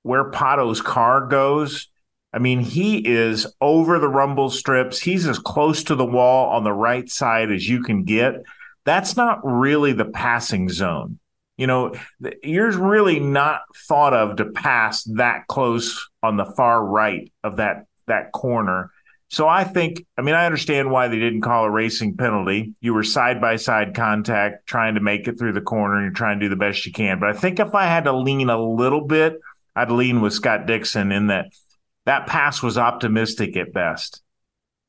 where Pato's car goes, I mean, he is over the rumble strips. He's as close to the wall on the right side as you can get. That's not really the passing zone. You know, you're really not thought of to pass that close on the far right of that that corner. So I think, I mean, I understand why they didn't call a racing penalty. You were side by side contact, trying to make it through the corner, and you're trying to do the best you can. But I think if I had to lean a little bit, I'd lean with Scott Dixon in that that pass was optimistic at best.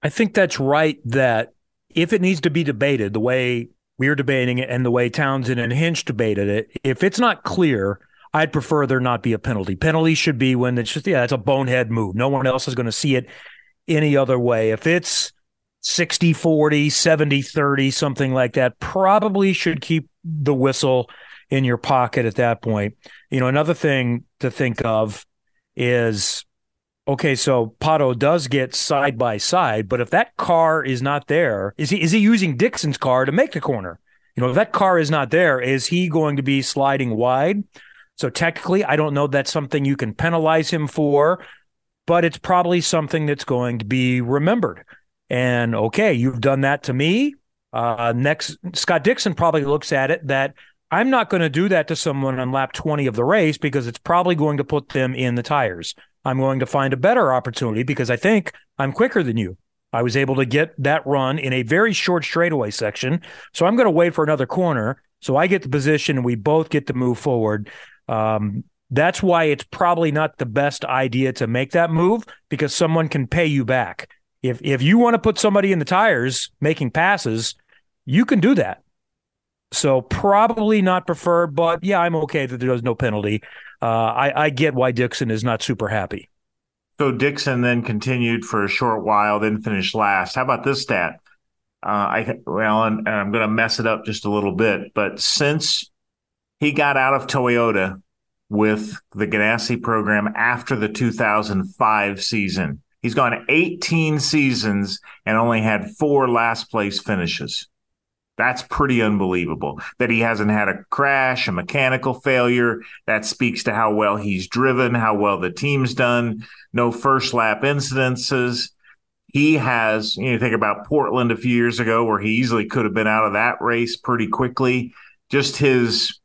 I think that's right. That if it needs to be debated the way we're debating it and the way Townsend and Hinch debated it, if it's not clear, I'd prefer there not be a penalty. Penalty should be when it's just, yeah, it's a bonehead move. No one else is going to see it any other way. If it's 60 40, 70 30, something like that, probably should keep the whistle in your pocket at that point. You know, another thing to think of is okay, so Pato does get side by side, but if that car is not there, is he is he using Dixon's car to make the corner? You know, if that car is not there, is he going to be sliding wide? So technically, I don't know that's something you can penalize him for, but it's probably something that's going to be remembered. And okay, you've done that to me. Uh, next, Scott Dixon probably looks at it that I'm not going to do that to someone on lap 20 of the race because it's probably going to put them in the tires. I'm going to find a better opportunity because I think I'm quicker than you. I was able to get that run in a very short straightaway section. So I'm going to wait for another corner. So I get the position and we both get to move forward. Um, that's why it's probably not the best idea to make that move because someone can pay you back. If if you want to put somebody in the tires making passes, you can do that. So probably not preferred, but yeah, I'm okay that there's no penalty uh, I, I get why Dixon is not super happy. So Dixon then continued for a short while, then finished last. How about this stat? Uh, I well, and, and I'm going to mess it up just a little bit, but since he got out of Toyota with the Ganassi program after the 2005 season, he's gone 18 seasons and only had four last place finishes. That's pretty unbelievable that he hasn't had a crash, a mechanical failure. That speaks to how well he's driven, how well the team's done. No first lap incidences. He has, you know, think about Portland a few years ago where he easily could have been out of that race pretty quickly. Just his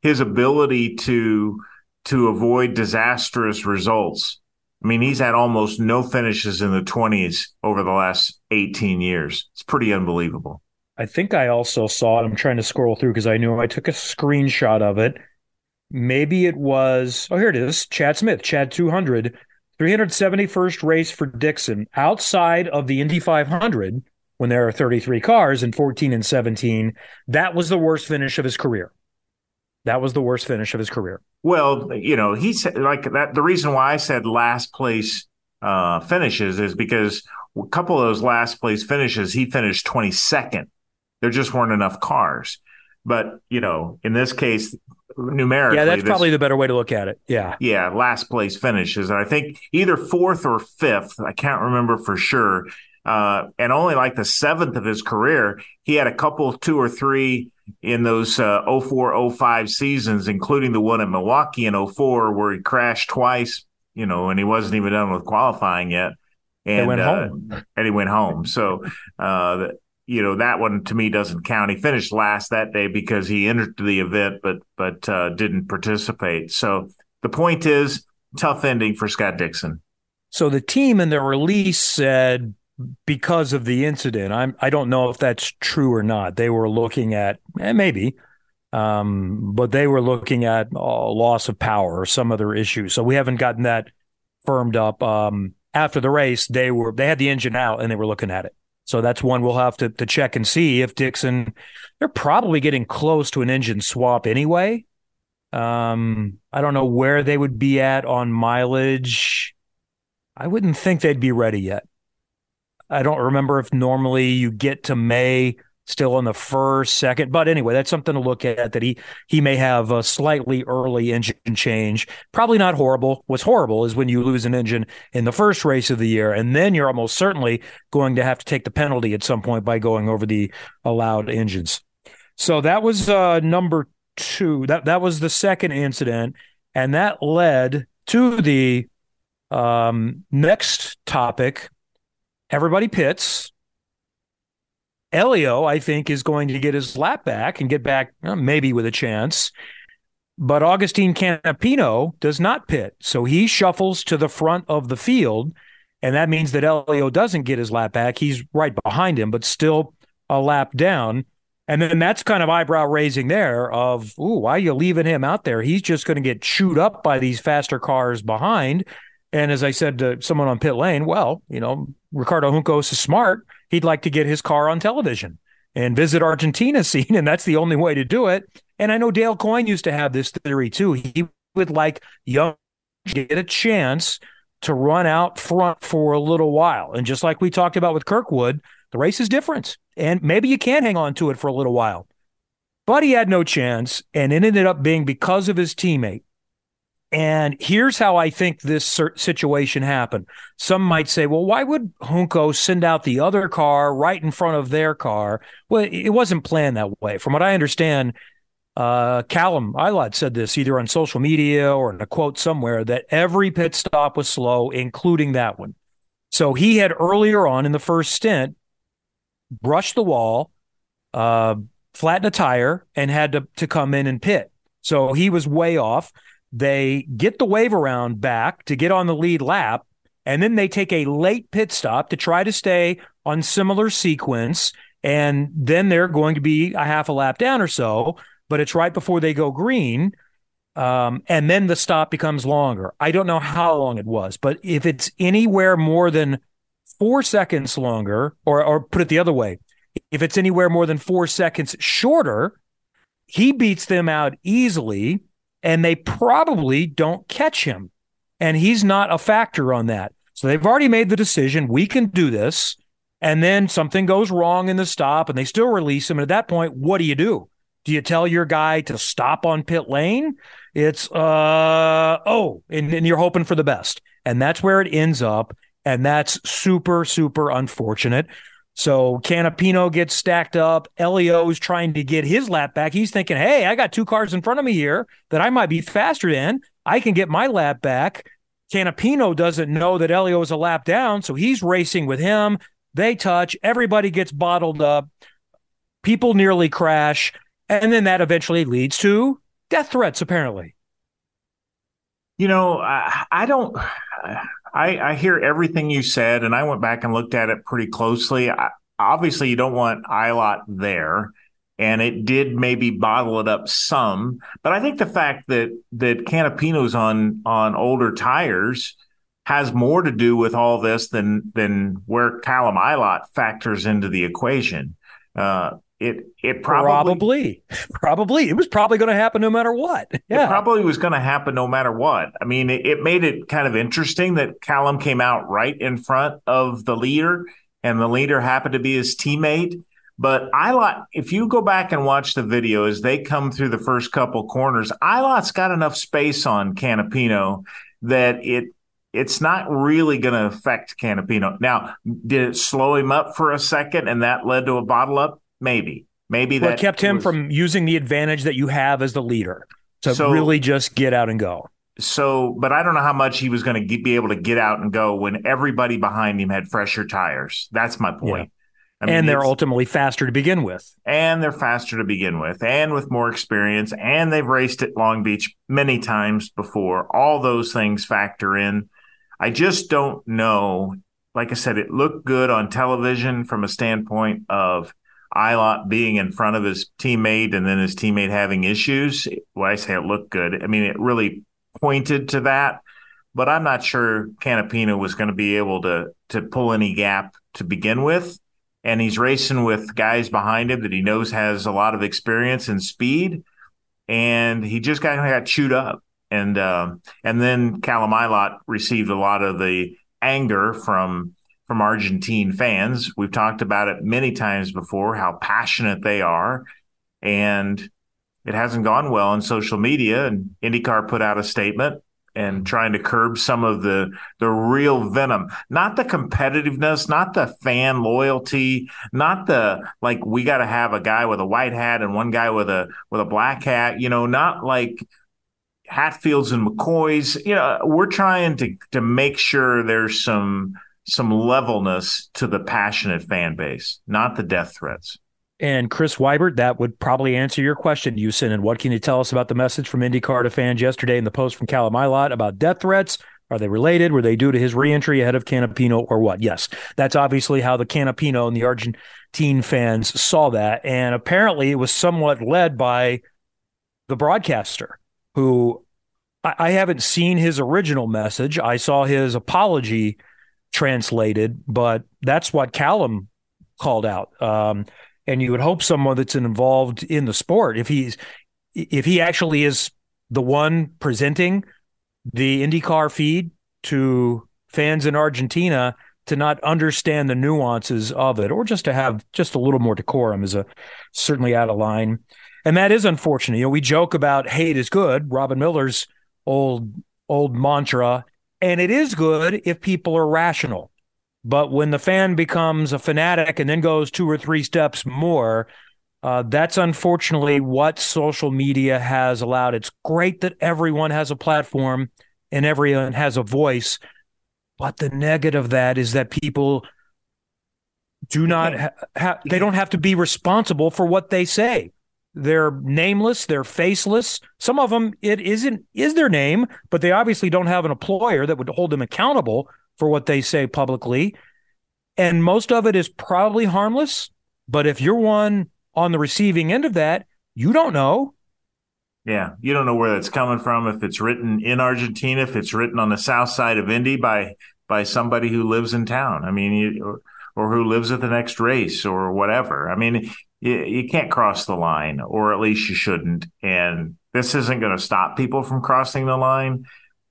his ability to to avoid disastrous results. I mean, he's had almost no finishes in the 20s over the last 18 years. It's pretty unbelievable. I think I also saw it. I'm trying to scroll through because I knew I took a screenshot of it. Maybe it was, oh, here it is Chad Smith, Chad 200, 371st race for Dixon outside of the Indy 500 when there are 33 cars and 14 and 17. That was the worst finish of his career. That was the worst finish of his career. Well, you know, he said like that. The reason why I said last place uh, finishes is because a couple of those last place finishes, he finished 22nd there just weren't enough cars. But, you know, in this case, numerically. Yeah, that's this, probably the better way to look at it. Yeah. Yeah, last place finishes. I think either fourth or fifth. I can't remember for sure. Uh, and only like the seventh of his career, he had a couple, two or three in those uh, 04, 05 seasons, including the one at Milwaukee in 04 where he crashed twice, you know, and he wasn't even done with qualifying yet. And, went uh, home. and he went home. So, uh, you know that one to me doesn't count. He finished last that day because he entered the event, but but uh, didn't participate. So the point is, tough ending for Scott Dixon. So the team in the release said because of the incident. I'm I don't know if that's true or not. They were looking at eh, maybe, um, but they were looking at loss of power or some other issue. So we haven't gotten that firmed up. Um, after the race, they were they had the engine out and they were looking at it. So that's one we'll have to, to check and see if Dixon, they're probably getting close to an engine swap anyway. Um, I don't know where they would be at on mileage. I wouldn't think they'd be ready yet. I don't remember if normally you get to May still on the first, second. But anyway, that's something to look at. That he he may have a slightly early engine change. Probably not horrible. What's horrible is when you lose an engine in the first race of the year, and then you're almost certainly going to have to take the penalty at some point by going over the allowed engines. So that was uh, number two. That that was the second incident, and that led to the Um, next topic everybody pits. Helio, I think, is going to get his lap back and get back uh, maybe with a chance. But Agustin Canapino does not pit. So he shuffles to the front of the field. And that means that Helio doesn't get his lap back. He's right behind him, but still a lap down. And then that's kind of eyebrow raising there of, ooh, why are you leaving him out there? He's just going to get chewed up by these faster cars behind. And as I said to someone on pit lane, well, you know, Ricardo Juncos is smart. He'd like to get his car on television and visit Argentina (laughs) scene, and that's the only way to do it. And I know Dale Coyne used to have this theory too. He would like young get a chance to run out front for a little while. And just like we talked about with Kirkwood, the race is different. And maybe you can hang on to it for a little while. But he had no chance, and it ended up being because of his teammate. And here's how I think this situation happened. Some might say, well, why would Junco send out the other car right in front of their car? Well, it wasn't planned that way. From what I understand, uh, Callum Ilott said this either on social media or in a quote somewhere that every pit stop was slow, including that one. So he had earlier on in the first stint brushed the wall, uh, flattened a tire, and had to, to come in and pit. So he was way off. They get the wave around back to get on the lead lap, and then they take a late pit stop to try to stay on similar sequence. And then they're going to be a half a lap down or so, but it's right before they go green. Um, and then the stop becomes longer. I don't know how long it was, but if it's anywhere more than four seconds longer, or or put it the other way, if it's anywhere more than four seconds shorter, he beats them out easily and they probably don't catch him. And he's not a factor on that. So they've already made the decision we can do this. And then something goes wrong in the stop and they still release him. And at that point, what do you do? Do you tell your guy to stop on pit lane? It's, uh, oh, and, and you're hoping for the best. And that's where it ends up. And that's super, super unfortunate. So Canapino gets stacked up. Helio's trying to get his lap back. He's thinking, hey, I got two cars in front of me here that I might be faster than. I can get my lap back. Canapino doesn't know that Helio is a lap down, so he's racing with him. They touch. Everybody gets bottled up. People nearly crash. And then that eventually leads to death threats, apparently. You know, I, I don't. I, I hear everything you said, and I went back and looked at it pretty closely. I, obviously, you don't want Ilott there, and it did maybe bottle it up some. But I think the fact that that Canapino's on on older tires has more to do with all this than than where Callum Ilott factors into the equation. Uh, it it probably probably, (laughs) probably it was probably going to happen no matter what. Yeah. It probably was going to happen no matter what. I mean, it, it, made it kind of interesting that Callum came out right in front of the leader, and the leader happened to be his teammate. But Ilott, if you go back and watch the video as they come through the first couple corners, Ilott's got enough space on Canapino that it it's not really going to affect Canapino. Now, did it slow him up for a second and that led to a bottle up? Maybe. Maybe that kept him was, from using the advantage that you have as the leader to so, really just get out and go. So, but I don't know how much he was going to be able to get out and go when everybody behind him had fresher tires. That's my point. Yeah. I mean, and they're ultimately faster to begin with. And they're faster to begin with, and with more experience. And they've raced at Long Beach many times before. All those things factor in. I just don't know. Like I said, it looked good on television from a standpoint of Ilott being in front of his teammate and then his teammate having issues. Well, I say it looked good. I mean, it really pointed to that, but I'm not sure Canapino was going to be able to to pull any gap to begin with. And he's racing with guys behind him that he knows has a lot of experience and speed, and he just got got chewed up. And um, and then Callum Ilott received a lot of the anger from from Argentine fans. We've talked about it many times before, how passionate they are. And it hasn't gone well on social media. And IndyCar put out a statement and trying to curb some of the the real venom not the competitiveness not the fan loyalty not the like we got to have a guy with a white hat and one guy with a with a black hat you know not like Hatfields and McCoys. You know, we're trying to to make sure there's some some levelness to the passionate fan base, not the death threats. And Chris Wybert, that would probably answer your question, Houston. And what can you tell us about the message from IndyCar to fans yesterday in the post from Callum Ilott about death threats? Are they related? Were they due to his reentry ahead of Canapino or what? Yes, that's obviously how the Canapino and the Argentine fans saw that. And apparently it was somewhat led by the broadcaster who I, I haven't seen his original message. I saw his apology translated, but that's what Callum called out. Um, and you would hope someone that's involved in the sport, if he's if he actually is the one presenting the IndyCar feed to fans in Argentina to not understand the nuances of it, or just to have just a little more decorum is a certainly out of line. And that is unfortunate. You know, we joke about hate is good, Robin Miller's old old mantra, and it is good if people are rational. But when the fan becomes a fanatic and then goes two or three steps more, uh, that's unfortunately what social media has allowed. It's great that everyone has a platform and everyone has a voice, but the negative of that is that people do not ha-, ha- they don't have to be responsible for what they say. They're nameless, they're faceless. Some of them it isn't is their name, but they obviously don't have an employer that would hold them accountable for what they say publicly. And most of it is probably harmless, but if you're one on the receiving end of that, you don't know. Yeah, you don't know where that's coming from. If it's written in Argentina, if it's written on the south side of Indy by by somebody who lives in town. I mean, you, or, or who lives at the next race or whatever. I mean, you, you can't cross the line, or at least you shouldn't. And this isn't going to stop people from crossing the line,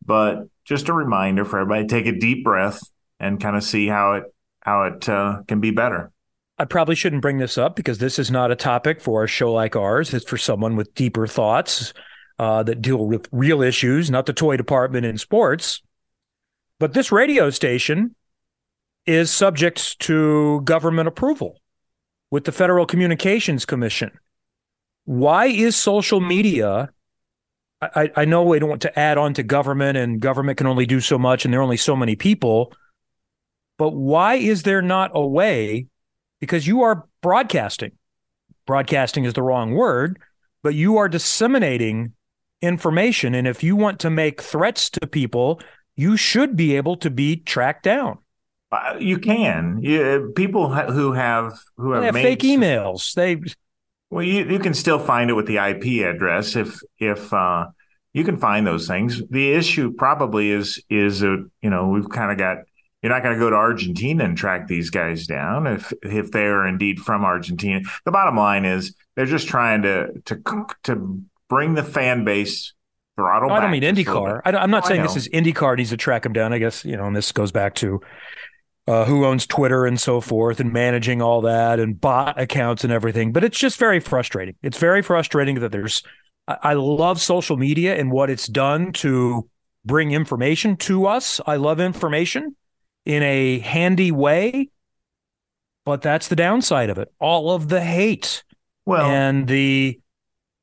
but just a reminder for everybody: take a deep breath and kind of see how it how it uh, can be better. I probably shouldn't bring this up because this is not a topic for a show like ours. It's for someone with deeper thoughts uh, that deal with real issues, not the toy department in sports. But this radio station is subject to government approval with the Federal Communications Commission. Why is social media? I, I know we don't want to add on to government, and government can only do so much, and there are only so many people. But why is there not a way because you are broadcasting. Broadcasting is the wrong word, but you are disseminating information. And if you want to make threats to people, you should be able to be tracked down. Uh, you can. You, people who have who have, have fake emails. They well, you, you can still find it with the IP address if if uh, you can find those things. The issue probably is is a you know we've kind of got you're not going to go to Argentina and track these guys down if if they are indeed from Argentina. The bottom line is they're just trying to to to bring the fan base throttle. I don't mean IndyCar. I am not oh, saying this is IndyCar needs to track them down. I guess you know, and this goes back to uh, who owns Twitter and so forth, and managing all that and bot accounts and everything. But it's just very frustrating. It's very frustrating that there's. I, I love social media and what it's done to bring information to us. I love information in a handy way. But that's the downside of it. All of the hate well, and the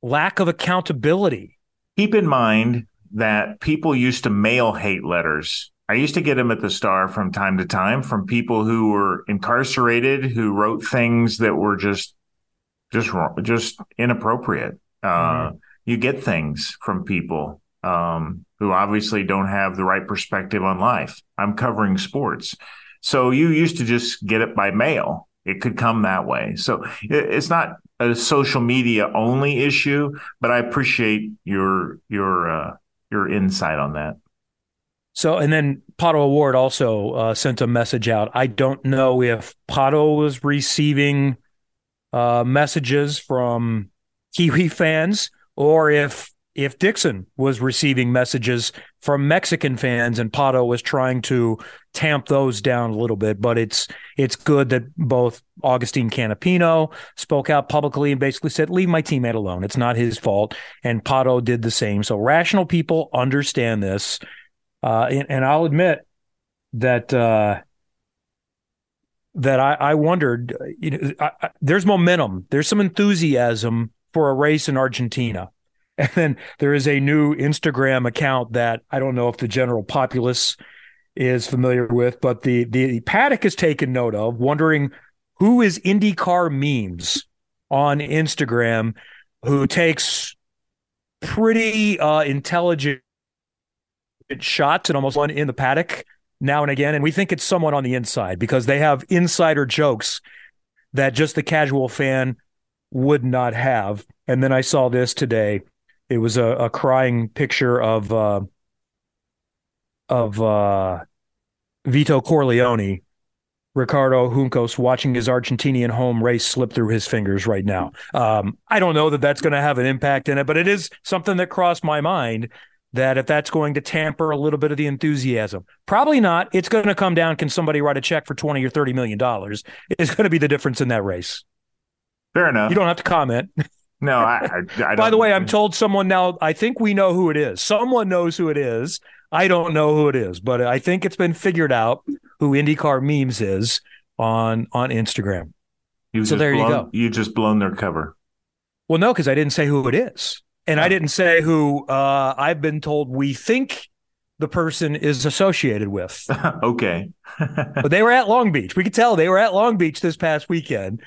lack of accountability. Keep in mind that people used to mail hate letters. I used to get them at the Star from time to time from people who were incarcerated, who wrote things that were just just just inappropriate. Uh, mm-hmm. You get things from people um, who obviously don't have the right perspective on life. I'm covering sports. So you used to just get it by mail. It could come that way. So it's not a social media only issue, but I appreciate your your uh, your insight on that. So, and then Pato O'Ward also uh, sent a message out. I don't know if Pato was receiving uh, messages from Kiwi fans or if if Dixon was receiving messages from Mexican fans and Pato was trying to tamp those down a little bit, but it's it's good that both Augustine Canapino spoke out publicly and basically said, "Leave my teammate alone. It's not his fault." And Pato did the same. So rational people understand this, uh, and, and, I'll admit that. Uh, that I, I wondered, you know, I, I, there's momentum, there's some enthusiasm for a race in Argentina (laughs) And then there is a new Instagram account that I don't know if the general populace is familiar with, but the the paddock has taken note of, wondering who is IndyCar memes on Instagram who takes pretty uh, intelligent shots and almost one in the paddock now and again. And we think it's someone on the inside because they have insider jokes that just the casual fan would not have. And then I saw this today. It was a, a crying picture of uh, of uh, Vito Corleone, Ricardo Juncos watching his Argentinian home race slip through his fingers right now. Um, I don't know that that's going to have an impact in it, but it is something that crossed my mind that if that's going to tamper a little bit of the enthusiasm, probably not. It's going to come down can somebody write a check for 20 or 30 million dollars? Is going to be the difference in that race. Fair enough. You don't have to comment. No, I, I, I (laughs) By the way, I'm told someone now, I think we know who it is. Someone knows who it is. I don't know who it is, but I think it's been figured out who IndyCar memes is on on Instagram. You so there blown, you go. You just blown their cover. Well, no, because I didn't say who it is. And I didn't say who uh, I've been told we think the person is associated with. (laughs) okay. (laughs) but they were at Long Beach. We could tell they were at Long Beach this past weekend.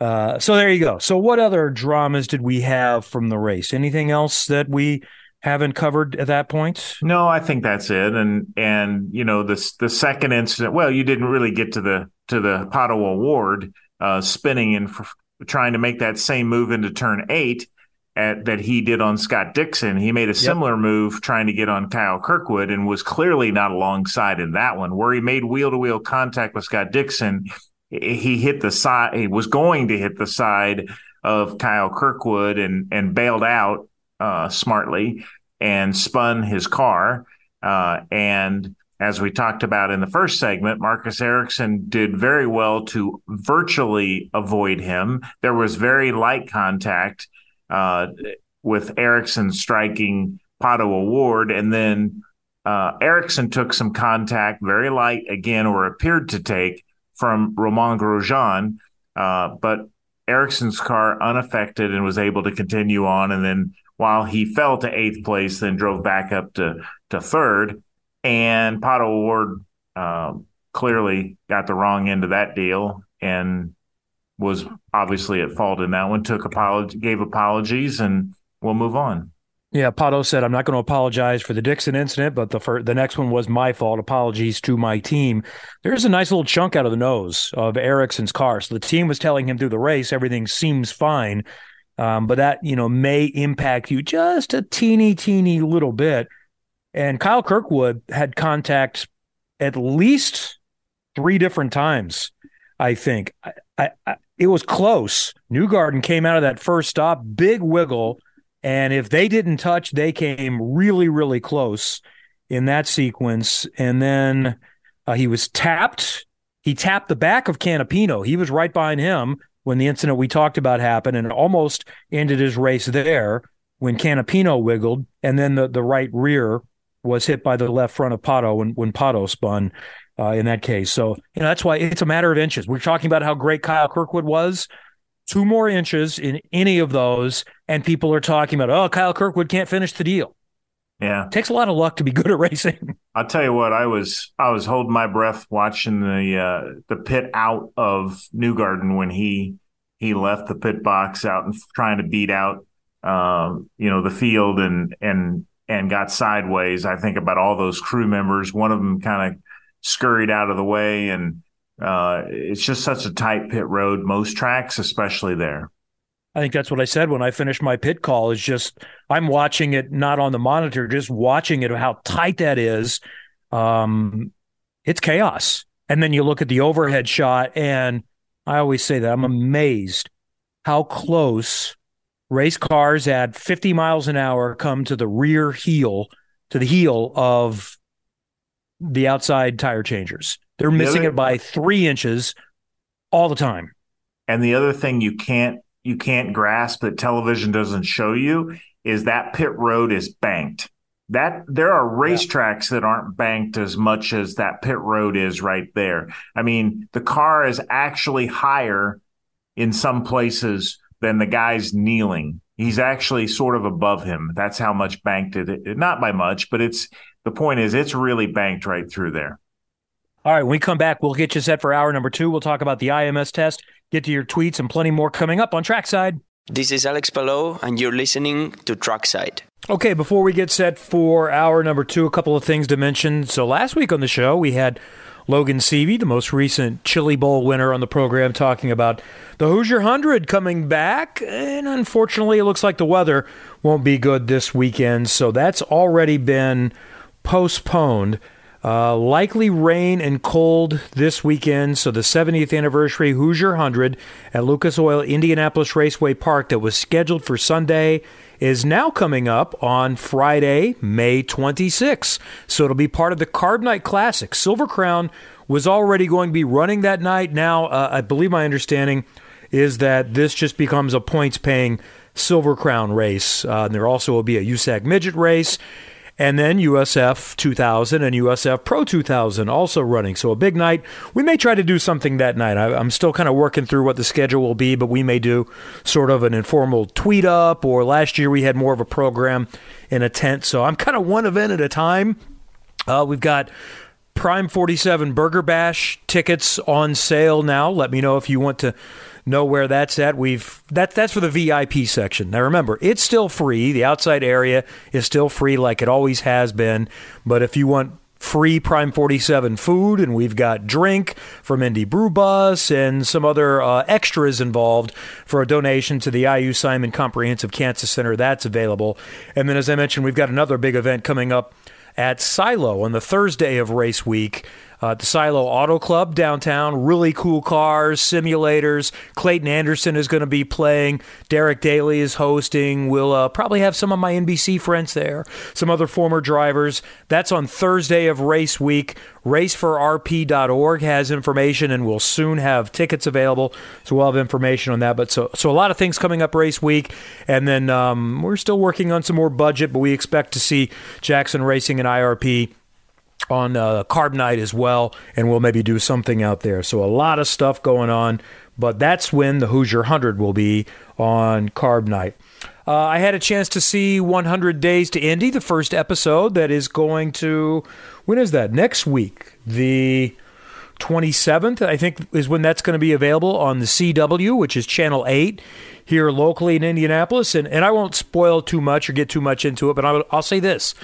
Uh, so there you go. So what other dramas did we have from the race? Anything else that we haven't covered at that point? No, I think that's it. And and you know the the second incident. Well, you didn't really get to the to the Pato O'Ward uh, spinning and trying to make that same move into turn eight at, that he did on Scott Dixon. He made a similar yep. move trying to get on Kyle Kirkwood and was clearly not alongside in that one, where he made wheel to wheel contact with Scott Dixon. He hit the side, he was going to hit the side of Kyle Kirkwood and, and bailed out uh, smartly and spun his car. Uh, and as we talked about in the first segment, Marcus Ericsson did very well to virtually avoid him. There was very light contact uh, with Ericsson striking Pato O'Ward. and then uh, Ericsson took some contact, very light again, or appeared to take from Romain Grosjean, uh, but Ericsson's car unaffected and was able to continue on. And then while he fell to eighth place, then drove back up to to third, and Pato O'Ward um, clearly got the wrong end of that deal and was obviously at fault in that one. Took apology, gave apologies, and we'll move on. Yeah, Pato said, "I'm not going to apologize for the Dixon incident, but the first, the next one was my fault. Apologies to my team." There's a nice little chunk out of the nose of Ericsson's car. So the team was telling him through the race everything seems fine, um, but that you know may impact you just a teeny, teeny little bit. And Kyle Kirkwood had contact at least three different times. I think I, I, it was close. Newgarden came out of that first stop, big wiggle. And if they didn't touch, they came really, really close in that sequence. And then uh, he was tapped. He tapped the back of Canapino. He was right behind him when the incident we talked about happened and almost ended his race there when Canapino wiggled. And then the, the right rear was hit by the left front of Pato when, when Pato spun uh, in that case. So, you know, that's why it's a matter of inches. We're talking about how great Kyle Kirkwood was. Two more inches in any of those, and people are talking about, oh, Kyle Kirkwood can't finish the deal. Yeah, it takes a lot of luck to be good at racing. (laughs) I'll tell you what, I was I was holding my breath watching the uh, the pit out of Newgarden when he he left the pit box out and trying to beat out um, you know the field and and and got sideways. I think about all those crew members. One of them kind of scurried out of the way. And uh, it's just such a tight pit road, most tracks, especially there. I think that's what I said when I finished my pit call is just I'm watching it not on the monitor, just watching it how tight that is. Um, it's chaos. And then you look at the overhead shot, and I always say that I'm amazed how close race cars at 50 miles an hour come to the rear heel, to the heel of the outside tire changers. They're missing the other, it by three inches all the time. And the other thing you can't you can't grasp that television doesn't show you is that pit road is banked. That there are racetracks yeah. that aren't banked as much as that pit road is right there. I mean, the car is actually higher in some places than the guys kneeling He's actually sort of above him. That's how much banked it. Not by much, but it's the point is it's really banked right through there. All right, when we come back, we'll get you set for hour number two. We'll talk about the IMS test, get to your tweets, and plenty more coming up on Trackside. This is Alex Palou, and you're listening to Trackside. Okay, before we get set for hour number two, a couple of things to mention. So last week on the show, we had Logan Seavey, the most recent Chili Bowl winner on the program, talking about the Hoosier 100 coming back. And unfortunately, it looks like the weather won't be good this weekend. So that's already been postponed. Uh, likely rain and cold this weekend. So the 70th anniversary Hoosier 100 at Lucas Oil Indianapolis Raceway Park that was scheduled for Sunday is now coming up on Friday, May 26th. So it'll be part of the Carb Night Classic. Silver Crown was already going to be running that night. Now, uh, I believe my understanding is that this just becomes a points paying Silver Crown race. Uh, there also will be a USAC midget race and then USF 2000 and USF Pro 2000 also running. So a big night. We may try to do something that night. I, am still kind of working through what the schedule will be, but we may do sort of an informal tweet up. Or last year we had more of a program in a tent. So I'm kind of one event at a time. Uh, we've got Prime 47 Burger Bash tickets on sale now. Let me know if you want to know where that's at. We've that that's for the VIP section. Now remember, it's still free. The outside area is still free like it always has been. But if you want free Prime 47 food, and we've got drink from Indy Brew Bus and some other uh, extras involved for a donation to the IU Simon Comprehensive Cancer Center. That's available. And then, as I mentioned, we've got another big event coming up at Silo on the Thursday of race week uh, the Silo Auto Club downtown. Really cool cars, simulators. Clayton Anderson is going to be playing. Derek Daly is hosting. We'll uh, probably have some of my NBC friends there, some other former drivers. That's on Thursday of race week. Raceforrp.org has information, and we'll soon have tickets available. So we'll have information on that. But so so a lot of things coming up race week, and then um, we're still working on some more budget, but we expect to see Jackson Racing and IRP on uh, Carb Night as well, and we'll maybe do something out there. So a lot of stuff going on, but that's when the Hoosier 100 will be on Carb Night. Uh, I had a chance to see 100 Days to Indy, the first episode that is going to, when is that? Next week. The 27th, I think, is when that's going to be available on the CW, which is Channel 8 here locally in Indianapolis. And, and I won't spoil too much or get too much into it, but I'll, I'll say this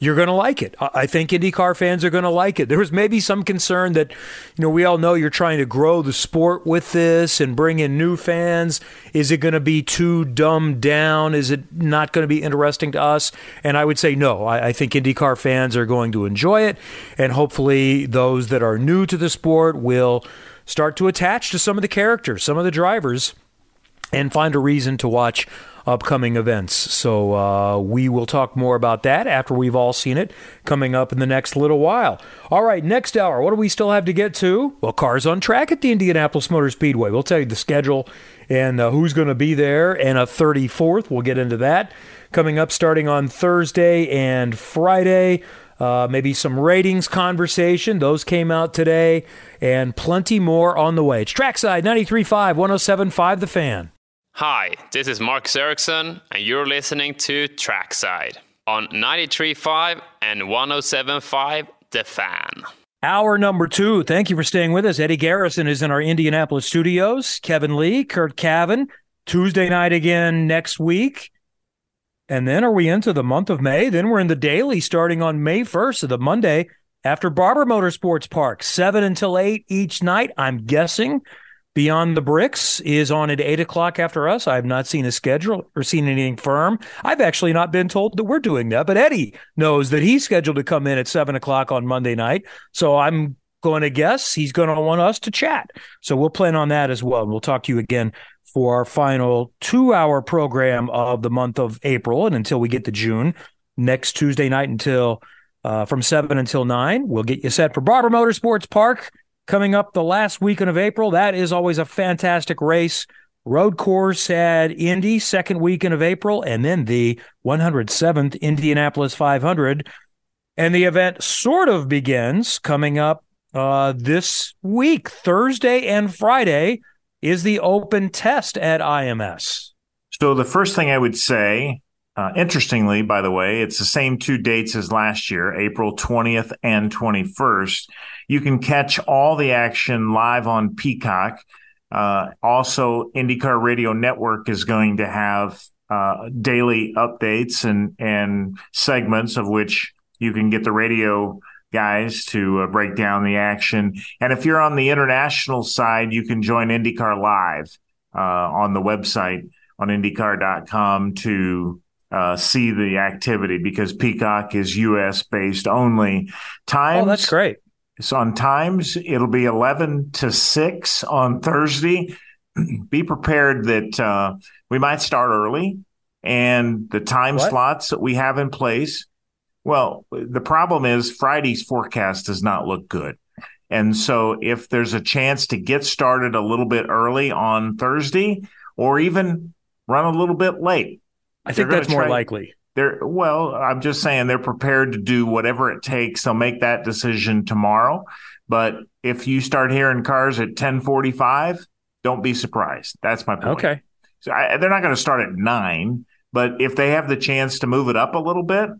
you're going to like it. I think IndyCar fans are going to like it. There was maybe some concern that, you know, we all know you're trying to grow the sport with this and bring in new fans. Is it going to be too dumbed down? Is it not going to be interesting to us? And I would say no. I, I think IndyCar fans are going to enjoy it, and hopefully those that are new to the sport will start to attach to some of the characters, some of the drivers, and find a reason to watch upcoming events. So uh, we will talk more about that after we've all seen it coming up in the next little while. All right, next hour, what do we still have to get to? Well, cars on track at the Indianapolis Motor Speedway. We'll tell you the schedule and uh, who's going to be there, and a 34th. We'll get into that coming up starting on Thursday and Friday. Uh, maybe some ratings conversation. Those came out today, and plenty more on the way. It's Trackside 93.5, 107.5 The Fan. Hi, this is Marcus Ericsson, and you're listening to Trackside on 93.5 and 107.5 The Fan. Hour number two. Thank you for staying with us. Eddie Garrison is in our Indianapolis studios. Kevin Lee, Curt Cavin. Tuesday night again next week. And then are we into the month of May? Then we're in the daily starting on May 1st, so the Monday after Barber Motorsports Park, 7 until 8 each night. I'm guessing Beyond the Bricks is on at eight o'clock after us. I have not seen a schedule or seen anything firm. I've actually not been told that we're doing that, but Eddie knows that he's scheduled to come in at seven o'clock on Monday night. So I'm going to guess he's going to want us to chat. So we'll plan on that as well. And we'll talk to you again for our final two hour program of the month of April and until we get to June next Tuesday night until uh, from seven until nine. We'll get you set for Barber Motorsports Park coming up the last weekend of April. That is always a fantastic race. Road course at Indy, second weekend of April, and then the 107th Indianapolis 500. And the event sort of begins coming up uh, this week, Thursday and Friday, is the open test at IMS. So the first thing I would say, uh, interestingly, by the way, it's the same two dates as last year, April 20th and 21st. You can catch all the action live on Peacock. Uh, also, IndyCar Radio Network is going to have uh, daily updates and and segments of which you can get the radio guys to uh, break down the action. And if you're on the international side, you can join IndyCar Live uh, on the website on IndyCar.com to uh, see the activity because Peacock is U.S. based only. Times. Oh, that's great. So on times, it'll be 11 to 6 on Thursday. (clears throat) be prepared that uh, we might start early and the time what? slots that we have in place. Well, the problem is Friday's forecast does not look good. And so if there's a chance to get started a little bit early on Thursday or even run a little bit late, I think that's more likely. They're well, I'm just saying they're prepared to do whatever it takes. They'll make that decision tomorrow. But if you start hearing cars at 10:45, don't be surprised. That's my point. Okay. So I, they're not going to start at nine, but if they have the chance to move it up a little bit,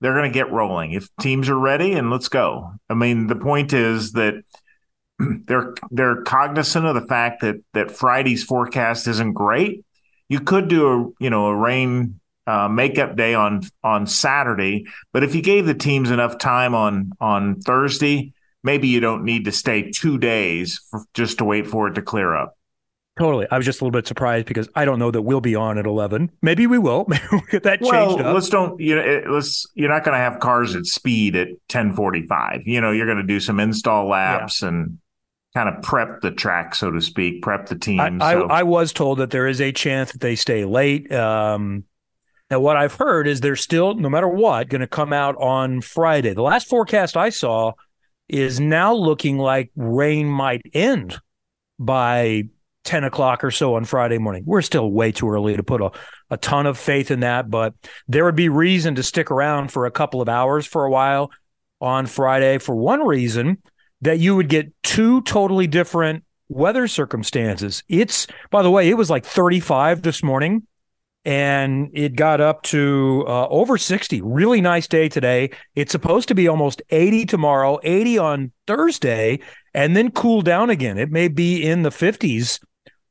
they're going to get rolling. If teams are ready, and let's go. I mean, the point is that (clears throat) they're they're cognizant of the fact that that Friday's forecast isn't great. You could do a you know a rain uh, makeup day on on Saturday, but if you gave the teams enough time on on Thursday, maybe you don't need to stay two days for, just to wait for it to clear up. Totally. I was just a little bit surprised because I don't know that we'll be on at 11. Maybe we will. (laughs) Maybe we'll get that well, changed up. let's don't, you know, let's, you're not going to have cars at speed at 1045. You know, you're going to do some install laps yeah. and kind of prep the track, so to speak, prep the team. I, so. I, I, was told that there is a chance that they stay late. Um, now, what I've heard is they're still, no matter what, going to come out on Friday. The last forecast I saw is now looking like rain might end by 10 o'clock or so on Friday morning. We're still way too early to put a, a ton of faith in that, but there would be reason to stick around for a couple of hours for a while on Friday for one reason that you would get two totally different weather circumstances. It's, by the way, it was like 35 this morning and it got up to uh, over 60. Really nice day today. It's supposed to be almost 80 tomorrow, 80 on Thursday, and then cool down again. It may be in the 50s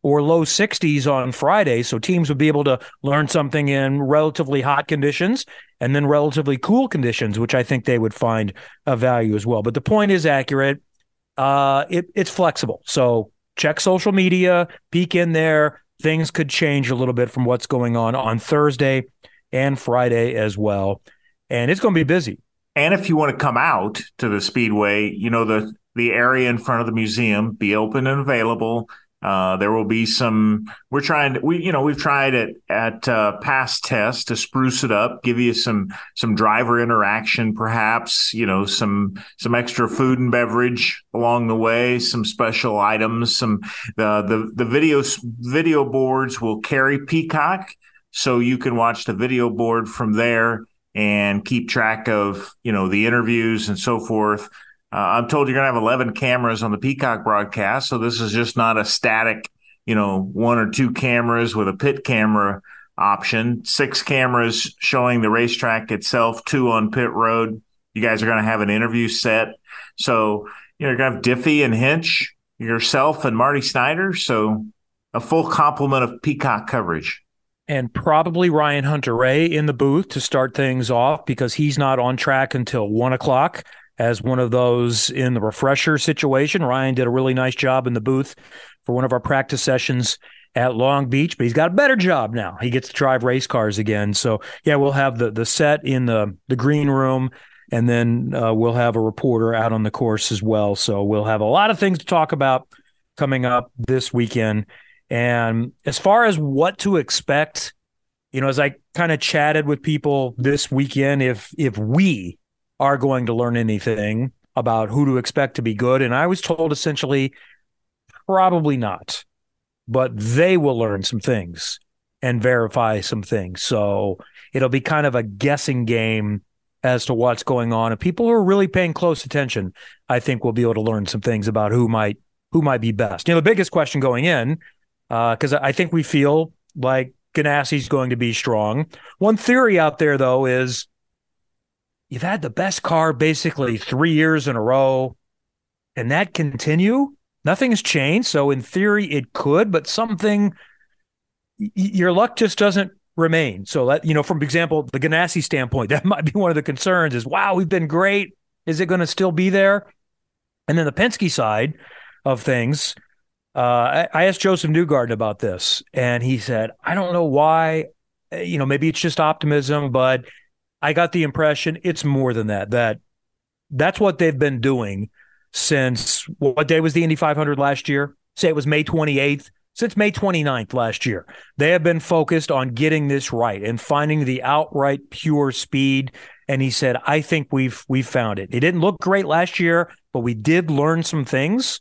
or low 60s on Friday. So teams would be able to learn something in relatively hot conditions and then relatively cool conditions, which I think they would find a value as well. But the point is accurate. Uh, it, it's flexible. So check social media, peek in there. Things could change a little bit from what's going on on Thursday and Friday as well. And it's going to be busy. And if you want to come out to the Speedway, you know, the, the area in front of the museum be open and available uh, there will be some. We're trying to. We you know we've tried it at uh, past tests to spruce it up, give you some some driver interaction, perhaps you know some some extra food and beverage along the way, some special items. Some the the the video video boards will carry Peacock, so you can watch the video board from there and keep track of you know the interviews and so forth. Uh, I'm told you're going to have 11 cameras on the Peacock broadcast, so this is just not a static, you know, one or two cameras with a pit camera option. Six cameras showing the racetrack itself, two on pit road. You guys are going to have an interview set, so you know, you're going to have Diffey and Hinch, yourself and Marty Snyder. So a full complement of Peacock coverage and probably Ryan Hunter-Reay in the booth to start things off because he's not on track until one o'clock as one of those in the refresher situation. Ryan did a really nice job in the booth for one of our practice sessions at Long Beach, but he's got a better job now. He gets to drive race cars again. So yeah, we'll have the the set in the the green room, and then uh, we'll have a reporter out on the course as well. So we'll have a lot of things to talk about coming up this weekend. And as far as what to expect, you know, as I kind of chatted with people this weekend, if if we are going to learn anything about who to expect to be good. And I was told essentially, probably not, but they will learn some things and verify some things. So it'll be kind of a guessing game as to what's going on. And people who are really paying close attention, I think, will be able to learn some things about who might who might be best. You know, the biggest question going in, because uh, I think we feel like Ganassi's going to be strong. One theory out there, though, is you've had the best car basically three years in a row. Can that continue? Nothing has changed. So, in theory, it could, but something, your luck just doesn't remain. So, that, you know, from example, the Ganassi standpoint, (laughs) that might be one of the concerns is wow, we've been great. Is it going to still be there? And then the Penske side of things, uh, I, asked Josef Newgarden about this, and he said, I don't know why. Eh, you know, maybe it's just optimism, but I got the impression it's more than that. That that's what they've been doing since what day was the Indy 500 last year? Say it was May 28th. Since May 29th last year, they have been focused on getting this right and finding the outright pure speed. And he said, I think we've we've found it. It didn't look great last year, but we did learn some things.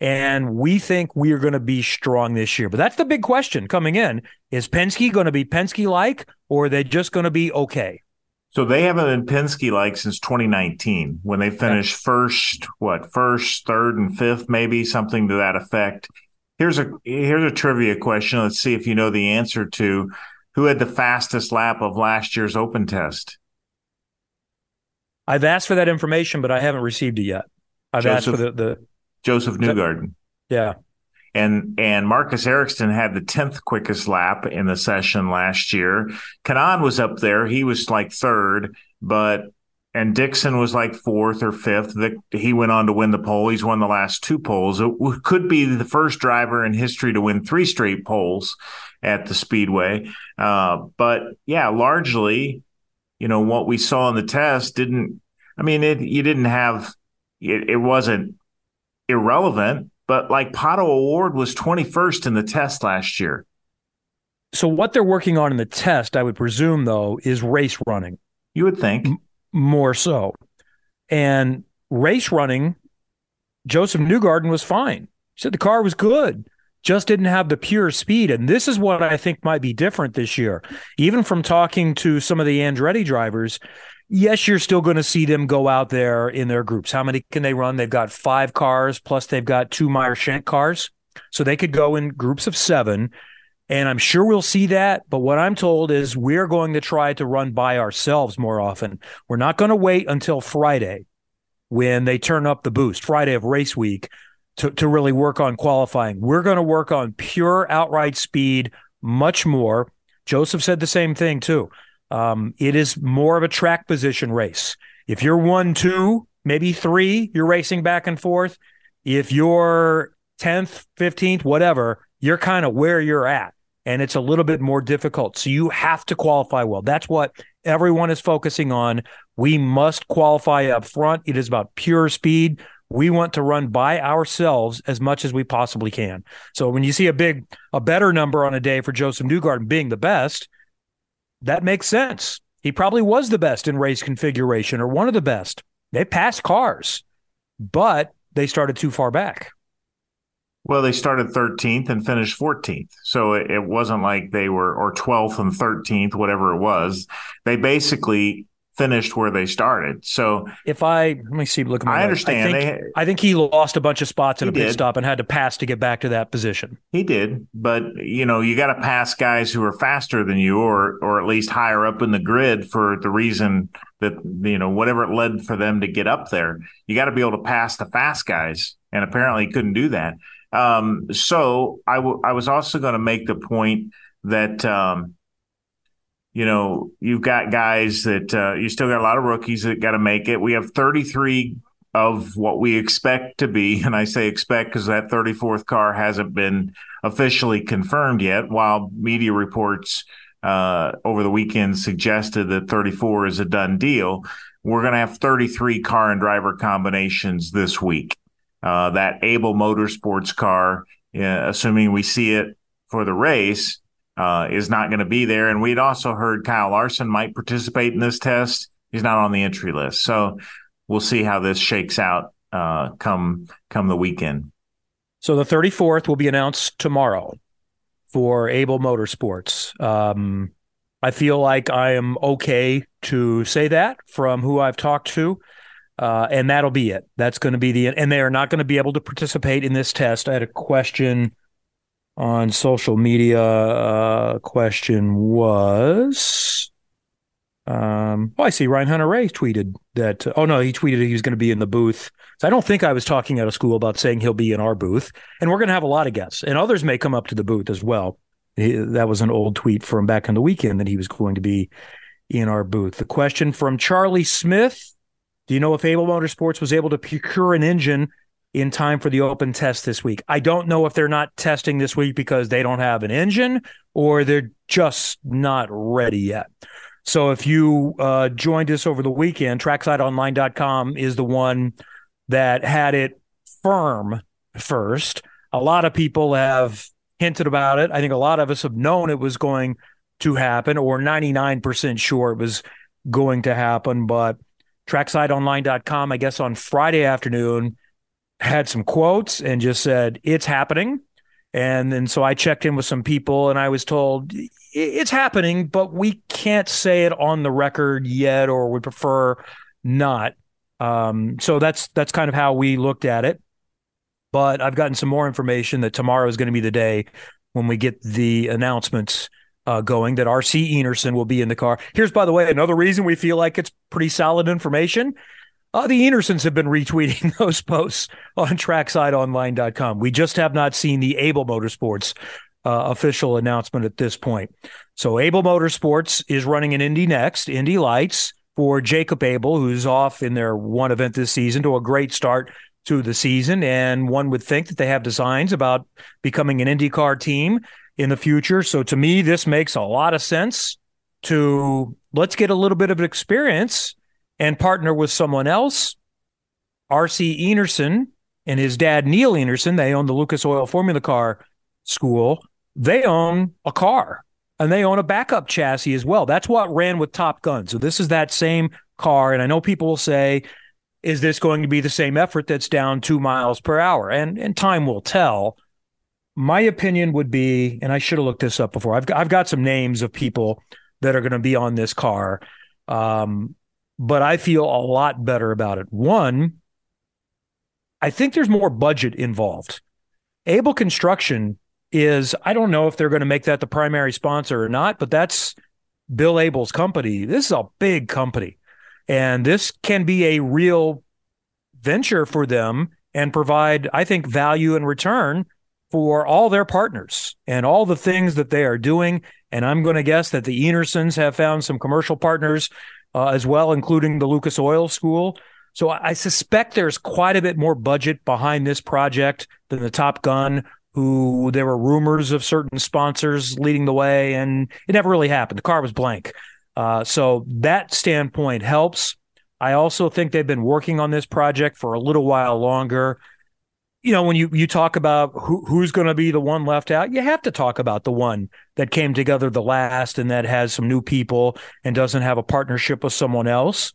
And we think we are going to be strong this year. But that's the big question coming in. Is Penske going to be Penske like, or are they just going to be okay? So they haven't been Penske like since 2019 when they finished first, what, first, third, and fifth, maybe something to that effect. Here's a here's a trivia question. Let's see if you know the answer to who had the fastest lap of last year's open test. I've asked for that information, but I haven't received it yet. I've Josef, asked for the, the Josef Newgarden. Yeah and and Marcus Ericsson had the tenth quickest lap in the session last year. Kanaan was up there; he was like third, but and Dixon was like fourth or fifth. He went on to win the pole. He's won the last two poles. It could be the first driver in history to win three straight poles at the Speedway. Uh, but yeah, largely, you know, what we saw in the test didn't. I mean, it you didn't have. It, it wasn't irrelevant but like Pato O'Ward was 21st in the test last year. So what they're working on in the test, I would presume though, is race running. You would think M- more so, and race running. Josef Newgarden was fine. He said the car was good, just didn't have the pure speed. And this is what I think might be different this year. Even from talking to some of the Andretti drivers, yes, you're still going to see them go out there in their groups. How many can they run? They've got five cars, plus they've got two Meyer Shank cars. So they could go in groups of seven. And I'm sure we'll see that. But what I'm told is we're going to try to run by ourselves more often. We're not going to wait until Friday when they turn up the boost, Friday of race week, to, to really work on qualifying. We're going to work on pure outright speed much more. Josef said the same thing too. Um, it is more of a track position race. If you're one, two, maybe three, you're racing back and forth. If you're 10th, 15th, whatever, you're kind of where you're at. And it's a little bit more difficult. So you have to qualify well. That's what everyone is focusing on. We must qualify up front. It is about pure speed. We want to run by ourselves as much as we possibly can. So when you see a big, a better number on a day for Josef Newgarden being the best, that makes sense. He probably was the best in race configuration or one of the best. They passed cars, but they started too far back. Well, they started 13th and finished 14th. So it, wasn't like they were, or 12th and 13th, whatever it was. They basically finished where they started. So if I let me see, look at my I understand. I think, they, I think, he lost a bunch of spots in a pit stop and had to pass to get back to that position. He did, but you know, you got to pass guys who are faster than you, or or at least higher up in the grid for the reason that you know whatever it led for them to get up there. You got to be able to pass the fast guys, and apparently he couldn't do that. Um, so I, w- I was also going to make the point that. Um, you know, you've got guys that uh, you still got a lot of rookies that got to make it. We have 33 of what we expect to be, and I say expect because that 34th car hasn't been officially confirmed yet, while media reports uh, over the weekend suggested that 34 is a done deal. We're going to have 33 car and driver combinations this week. Uh, that Abel Motorsports car, assuming we see it for the race, uh, is not going to be there. And we'd also heard Kyle Larson might participate in this test. He's not on the entry list, so we'll see how this shakes out uh, come come the weekend. So the 34th will be announced tomorrow for Abel Motorsports. Um, I feel like I am okay to say that from who I've talked to. Uh, and that'll be it. That's going to be the, and they are not going to be able to participate in this test. I had a question on social media. Uh, question was, um, oh, I see Ryan Hunter-Reay tweeted that. Oh no, he tweeted he was going to be in the booth. So I don't think I was talking out of school about saying he'll be in our booth, and we're going to have a lot of guests, and others may come up to the booth as well. He, that was an old tweet from back on the weekend that he was going to be in our booth. The question from Charlie Smith: Do you know if Abel Motorsports was able to procure an engine? In time for the open test this week. I don't know if they're not testing this week because they don't have an engine or they're just not ready yet. So if you uh, joined us over the weekend, tracksideonline.com is the one that had it firm first. A lot of people have hinted about it. I think a lot of us have known it was going to happen or 99% sure it was going to happen. But tracksideonline.com, I guess on Friday afternoon, had some quotes and just said, it's happening. And then so I checked in with some people and I was told it's happening, but we can't say it on the record yet, or we prefer not. Um, so that's that's kind of how we looked at it. But I've gotten some more information that tomorrow is going to be the day when we get the announcements uh, going that RC Enerson will be in the car. Here's, by the way, another reason we feel like it's pretty solid information uh, the Enersons have been retweeting (laughs) those posts on tracksideonline.com. We just have not seen the Abel Motorsports uh, official announcement at this point. So, Abel Motorsports is running an Indy NXT, Indy Lights, for Jacob Abel, who's off in their one event this season to a great start to the season. And one would think that they have designs about becoming an IndyCar team in the future. So, to me, this makes a lot of sense to let's get a little bit of experience and partner with someone else. RC Enerson and his dad, Neil Enerson, they own the Lucas Oil Formula Car School. They own a car and they own a backup chassis as well. That's what ran with Top Gun. So this is that same car. And I know people will say, is this going to be the same effort that's down two miles per hour? And and time will tell. My opinion would be, and I should have looked this up before. I've got, I've got some names of people that are going to be on this car. Um, but I feel a lot better about it. One, I think there's more budget involved. Abel Construction is, I don't know if they're going to make that the primary sponsor or not, but that's Bill Abel's company. This is a big company. And this can be a real venture for them and provide, I think, value and return for all their partners and all the things that they are doing. And I'm going to guess that the Enersons have found some commercial partners uh, as well, including the Lucas Oil School. So I suspect there's quite a bit more budget behind this project than the Top Gun, who there were rumors of certain sponsors leading the way, and it never really happened. The car was blank. Uh, so that standpoint helps. I also think they've been working on this project for a little while longer. You know, when you you talk about who, who's going to be the one left out, you have to talk about the one that came together the last and that has some new people and doesn't have a partnership with someone else.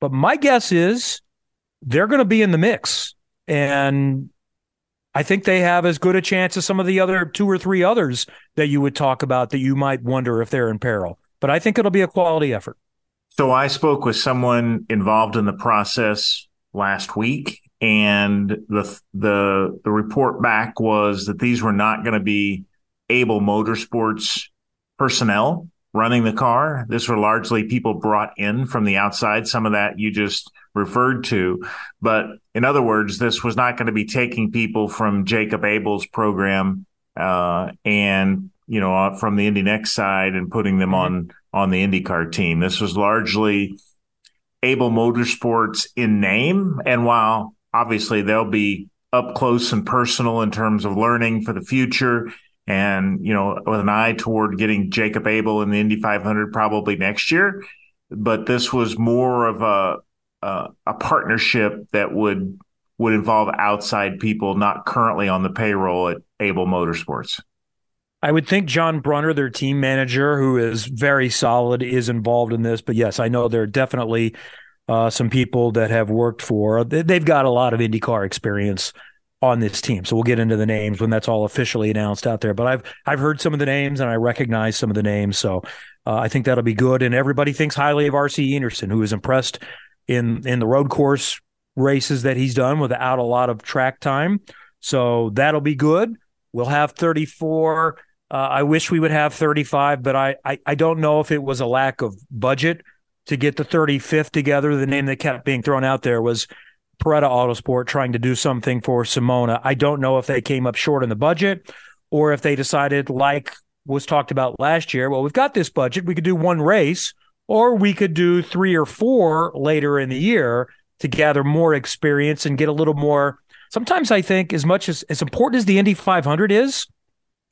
But my guess is they're going to be in the mix. And I think they have as good a chance as some of the other two or three others that you would talk about that you might wonder if they're in peril. But I think it'll be a quality effort. So I spoke with someone involved in the process last week, and the the the report back was that these were not going to be Abel Motorsports personnel running the car. This were largely people brought in from the outside. Some of that you just referred to. But in other words, this was not going to be taking people from Jacob Abel's program uh, and you know uh, from the Indy NXT side and putting them on on the IndyCar team. This was largely Abel Motorsports in name, and while obviously they'll be up close and personal in terms of learning for the future and you know with an eye toward getting Jacob Abel in the Indy 500 probably next year. But this was more of a a, a partnership that would would involve outside people not currently on the payroll at Abel Motorsports. I would think John Brunner, their team manager, who is very solid, is involved in this. But yes, I know there are definitely uh, some people that have worked for. They've got a lot of IndyCar experience on this team. So we'll get into the names when that's all officially announced out there. But I've I've heard some of the names and I recognize some of the names. So uh, I think that'll be good. And everybody thinks highly of RC Enerson, who is impressed in in the road course races that he's done without a lot of track time. So that'll be good. We'll have 34. Uh, I wish we would have 35, but I, I I don't know if it was a lack of budget to get the 35th together. The name that kept being thrown out there was Paretta Autosport trying to do something for Simona. I don't know if they came up short in the budget or if they decided, like was talked about last year, well, we've got this budget. We could do one race, or we could do three or four later in the year to gather more experience and get a little more. Sometimes I think, as much as as important as the Indy 500 is,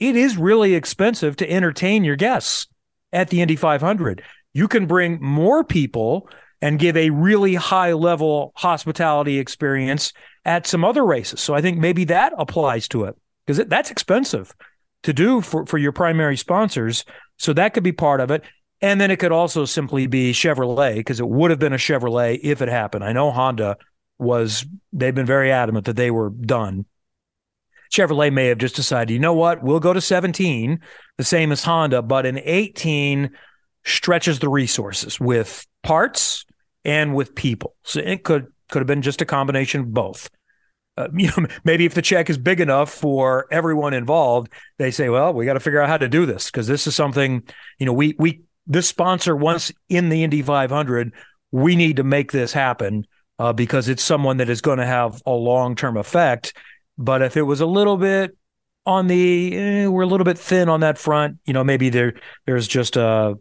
it is really expensive to entertain your guests at the Indy 500. You can bring more people and give a really high level hospitality experience at some other races. So I think maybe that applies to it because that's expensive to do for, for your primary sponsors. So that could be part of it. And then it could also simply be Chevrolet because it would have been a Chevrolet if it happened. I know Honda was, they've been very adamant that they were done. Chevrolet may have just decided, you know what, we'll go to 17, the same as Honda, but in 18 stretches the resources with parts and with people. So it could could have been just a combination of both. Uh, (laughs) you know, maybe if the check is big enough for everyone involved, they say, "Well, we got to figure out how to do this because this is something, you know, we we this sponsor once in the Indy 500, we need to make this happen uh, because it's someone that is going to have a long term effect." But if it was a little bit on the, eh, we're a little bit thin on that front, you know, maybe there there's just a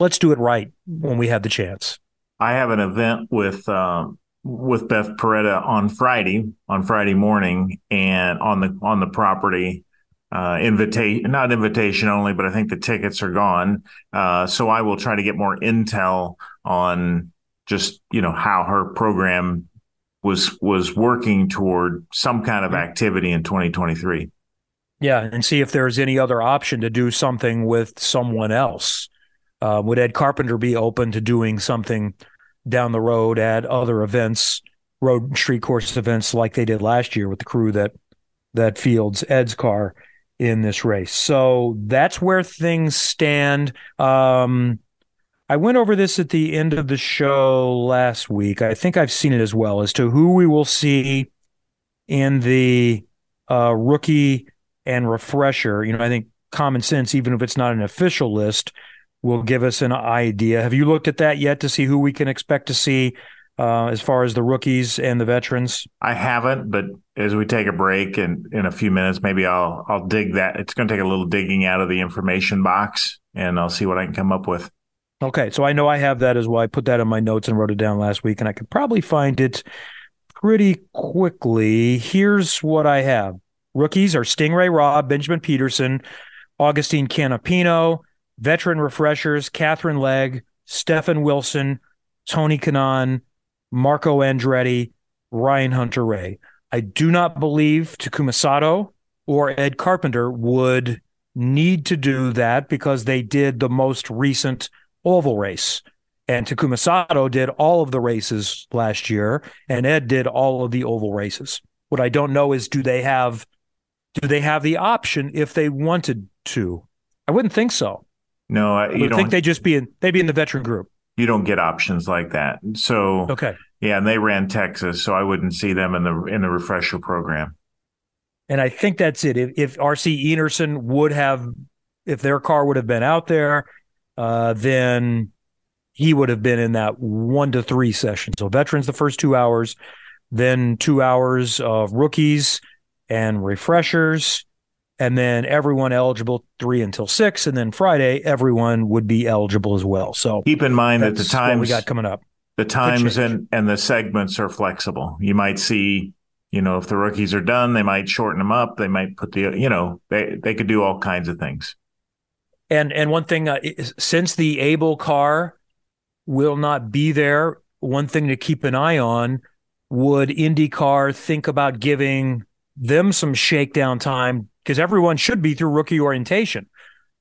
let's do it right when we have the chance. I have an event with um, with Beth Paretta on Friday on Friday morning, and on the on the property. Uh, invitation, not invitation only, but I think the tickets are gone. Uh, so I will try to get more intel on just you know how her program was was working toward some kind of activity in 2023. Yeah, and see if there's any other option to do something with someone else. Uh, would Ed Carpenter be open to doing something down the road at other events, road street course events like they did last year with the crew that that fields Ed's car in this race. So that's where things stand. Um, I went over this at the end of the show last week. I think I've seen it as well as to who we will see in the uh, rookie and refresher. You know, I think common sense, even if it's not an official list, will give us an idea. Have you looked at that yet to see who we can expect to see uh, as far as the rookies and the veterans? I haven't, but as we take a break and in a few minutes, maybe I'll I'll dig that. It's going to take a little digging out of the information box, and I'll see what I can come up with. Okay, so I know I have that as well. I put that in my notes and wrote it down last week, and I could probably find it pretty quickly. Here's what I have: rookies are Sting Ray Robb, Benjamin Pedersen, Agustín Canapino, veteran refreshers Katherine Legge, Stefan Wilson, Tony Kanaan, Marco Andretti, Ryan Hunter-Reay. I do not believe Takuma Sato or Ed Carpenter would need to do that because they did the most recent oval race. And Takuma Sato did all of the races last year, and Ed did all of the oval races. What I don't know is do they have do they have the option if they wanted to? I wouldn't think so. No, I, you I think they just be in they'd be in the veteran group. You don't get options like that. So okay, yeah, and they ran Texas, so I wouldn't see them in the in the refresher program. And I think that's it. If, if RC Enerson would have, if their car would have been out there, uh, then he would have been in that one to three session. So veterans the first two hours, then two hours of rookies and refreshers, and then everyone eligible three until six, and then Friday everyone would be eligible as well. So keep in mind that the times we got coming up, the times and and the segments are flexible. You might see, you know, if the rookies are done, they might shorten them up. They might put the, you know, they they could do all kinds of things. And and one thing, uh, since the Abel car will not be there, one thing to keep an eye on would IndyCar think about giving them some shakedown time because everyone should be through rookie orientation.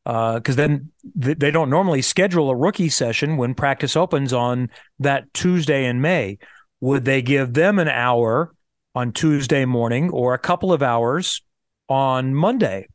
Because uh, then th- they don't normally schedule a rookie session when practice opens on that Tuesday in May. Would they give them an hour on Tuesday morning or a couple of hours on Monday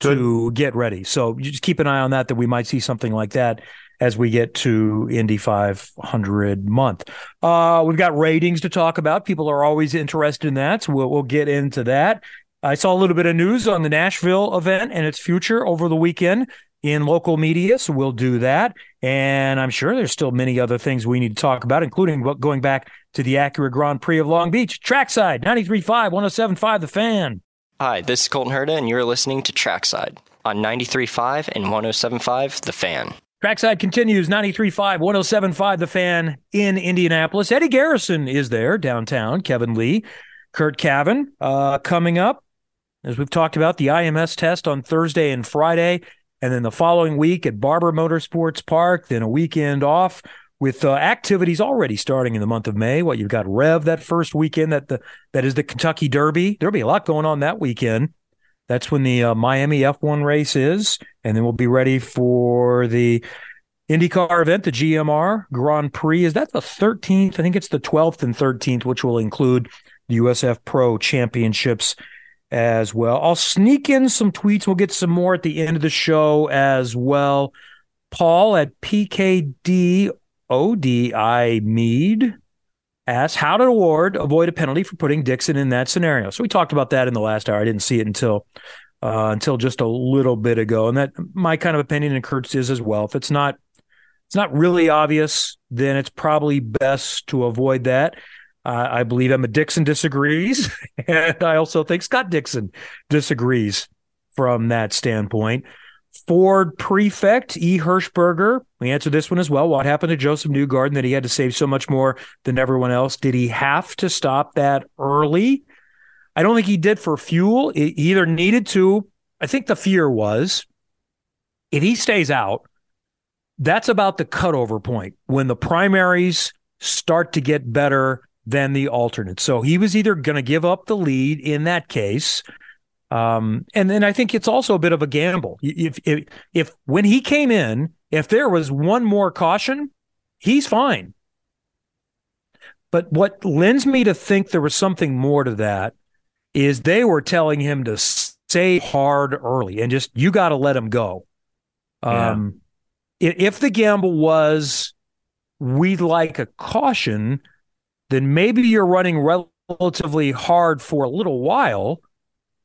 to Good. get ready? So you just keep an eye on that, that we might see something like that as we get to Indy 500 month. Uh, we've got ratings to talk about. People are always interested in that. So we'll, we'll get into that. I saw a little bit of news on the Nashville event and its future over the weekend in local media, so we'll do that. And I'm sure there's still many other things we need to talk about, including going back to the Acura Grand Prix of Long Beach. Trackside, 93.5, 107.5, The Fan. Hi, this is Colton Herta, and you're listening to Trackside on 93.5 and 107.5, The Fan. Trackside continues 93.5, 107.5, The Fan in Indianapolis. Eddie Garrison is there downtown. Kevin Lee, Curt Cavin uh, coming up. As we've talked about, the IMS test on Thursday and Friday, and then the following week at Barber Motorsports Park, then a weekend off with uh, activities already starting in the month of May. What you've got Rev that first weekend that the that is the Kentucky Derby. There'll be a lot going on that weekend. That's when the uh, Miami F1 race is, and then we'll be ready for the IndyCar event, the GMR Grand Prix. Is that the 13th? I think it's the 12th and 13th, which will include the USF Pro Championships as well. I'll sneak in some tweets. We'll get some more at the end of the show as well. Paul at PKD ODI Mead asks, How did Ward avoid a penalty for putting Dixon in that scenario? So we talked about that in the last hour. I didn't see it until uh, until just a little bit ago. And that my kind of opinion and Curt's is as well. If it's not it's not really obvious, then it's probably best to avoid that. Uh, I believe Emma Dixon disagrees, (laughs) and I also think Scott Dixon disagrees from that standpoint. Ford prefect E. Hirschberger, we answered this one as well. What happened to Josef Newgarden that he had to save so much more than everyone else? Did he have to stop that early? I don't think he did for fuel. He either needed to. I think the fear was if he stays out, that's about the cutover point when the primaries start to get better than the alternate. So he was either going to give up the lead in that case. Um, and then I think it's also a bit of a gamble. If, if, if when he came in, if there was one more caution, he's fine. But what lends me to think there was something more to that is they were telling him to stay hard early and just, you got to let him go. Yeah. Um, if the gamble was, we'd like a caution, then maybe you're running relatively hard for a little while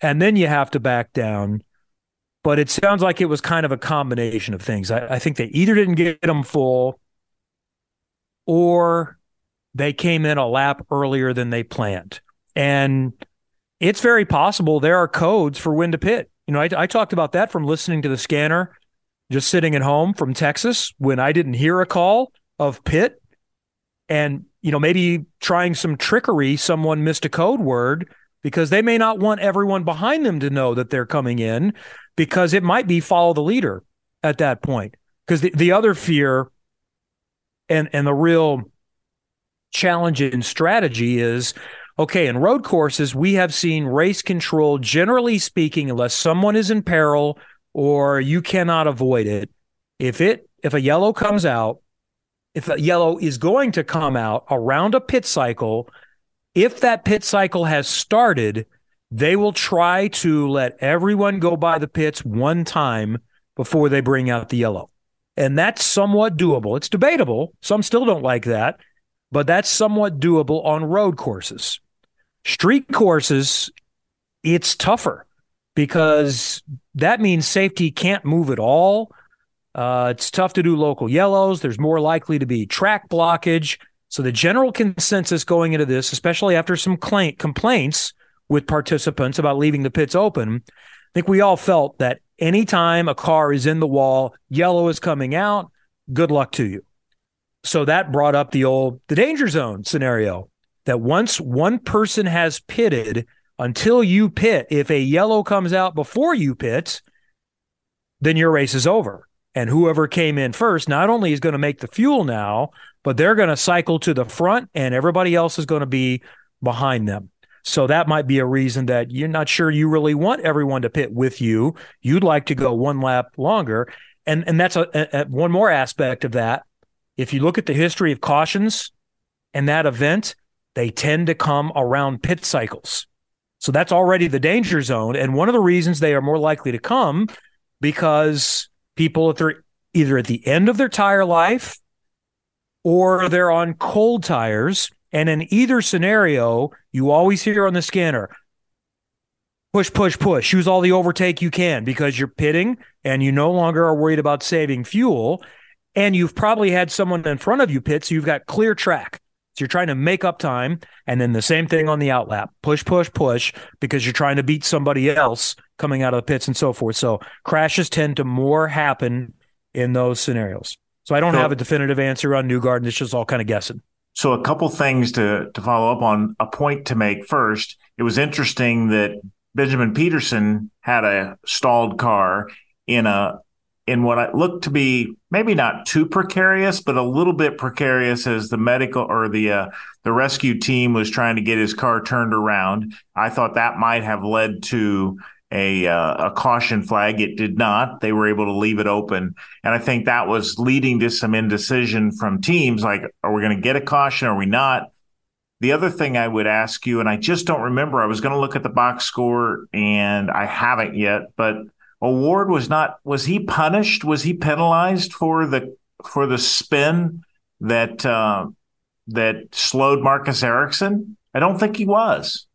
and then you have to back down. But it sounds like it was kind of a combination of things. I, I think they either didn't get them full or they came in a lap earlier than they planned. And it's very possible there are codes for when to pit. You know, I, I talked about that from listening to the scanner, just sitting at home from Texas when I didn't hear a call of pit. And you know, maybe trying some trickery, someone missed a code word because they may not want everyone behind them to know that they're coming in because it might be follow the leader at that point. Because the, the other fear and and the real challenge in strategy is okay, in road courses, we have seen race control, generally speaking, unless someone is in peril or you cannot avoid it. If it if a yellow comes out, if a yellow is going to come out around a pit cycle, if that pit cycle has started, they will try to let everyone go by the pits one time before they bring out the yellow. And that's somewhat doable. It's debatable. Some still don't like that, but that's somewhat doable on road courses. Street courses, it's tougher because that means safety can't move at all. Uh, it's tough to do local yellows. There's more likely to be track blockage. So the general consensus going into this, especially after some cl- complaints with participants about leaving the pits open, I think we all felt that anytime a car is in the wall, yellow is coming out, good luck to you. So that brought up the old the danger zone scenario that once one person has pitted until you pit, if a yellow comes out before you pit, then your race is over. And whoever came in first not only is going to make the fuel now, but they're going to cycle to the front and everybody else is going to be behind them. So that might be a reason that you're not sure you really want everyone to pit with you. You'd like to go one lap longer. And and that's a, a, one more aspect of that. If you look at the history of cautions and that event, they tend to come around pit cycles. So that's already the danger zone. And one of the reasons they are more likely to come because people if they're either at the end of their tire life or they're on cold tires. And in either scenario, you always hear on the scanner, push, push, push. Use all the overtake you can because you're pitting and you no longer are worried about saving fuel. And you've probably had someone in front of you pit, so you've got clear track. So you're trying to make up time. And then the same thing on the outlap push, push, push, because you're trying to beat somebody else coming out of the pits and so forth. So crashes tend to more happen in those scenarios. So I don't so, have a definitive answer on Newgarden. It's just all kind of guessing. So a couple things to to follow up on. A point to make first. It was interesting that Benjamin Pedersen had a stalled car in a in what looked to be maybe not too precarious, but a little bit precarious as the medical or the uh, the rescue team was trying to get his car turned around. I thought that might have led to a uh, a caution flag. It did not. They were able to leave it open, and I think that was leading to some indecision from teams. Like, are we going to get a caution? Are we not? The other thing I would ask you, and I just don't remember. I was going to look at the box score, and I haven't yet. But O'Ward was not. Was he punished? Was he penalized for the for the spin that uh, that slowed Marcus Ericsson? I don't think he was.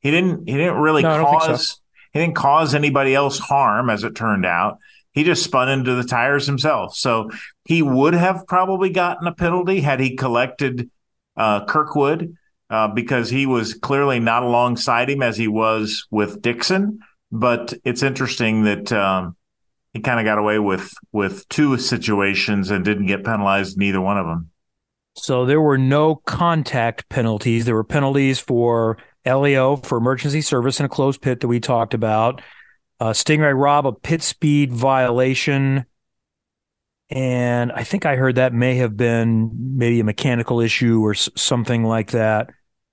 He didn't. He didn't really no, cause he didn't cause anybody else harm, as it turned out. He just spun into the tires himself. So he would have probably gotten a penalty had he collected uh, Kirkwood uh, because he was clearly not alongside him as he was with Dixon. But it's interesting that um, he kind of got away with with two situations and didn't get penalized in either one of them. So there were no contact penalties. There were penalties for LEO for emergency service in a closed pit that we talked about. Uh, Sting Ray Robb, a pit speed violation. And I think I heard that may have been maybe a mechanical issue or s- something like that.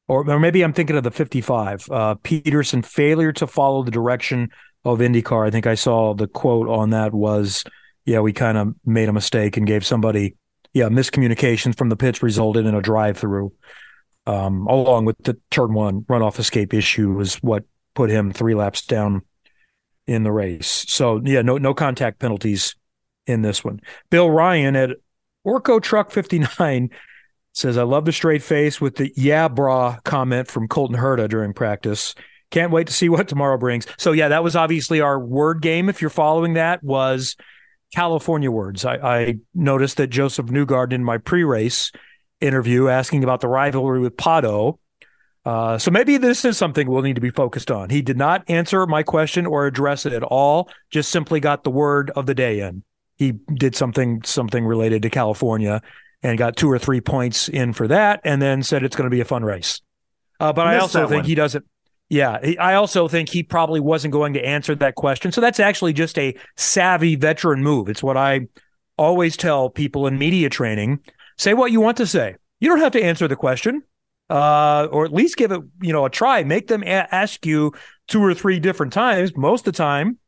Or, or maybe I'm thinking of the 55. Uh, Pedersen failure to follow the direction of IndyCar. I think I saw the quote on that was, yeah, we kind of made a mistake and gave somebody, yeah, miscommunications from the pits resulted in a drive through um, along with the turn one runoff escape issue, was what put him three laps down in the race. So yeah, no no contact penalties in this one. Bill Ryan at Orco Truck 59 says, I love the straight face with the yeah bra comment from Colton Herta during practice. Can't wait to see what tomorrow brings. So yeah, that was obviously our word game. If you're following that, was California words. I, I noticed that Josef Newgarden in my pre-race interview asking about the rivalry with Pato. Uh, so maybe this is something we'll need to be focused on. He did not answer my question or address it at all. Just simply got the word of the day in. He did something something related to California and got two or three points in for that, and then said it's going to be a fun race. Uh, but I, I also think one. he doesn't. Yeah, I also think he probably wasn't going to answer that question. So that's actually just a savvy veteran move. It's what I always tell people in media training Say what you want to say. You don't have to answer the question, uh, or at least give it, you know, a try. Make them a- ask you two or three different times. Most of the time,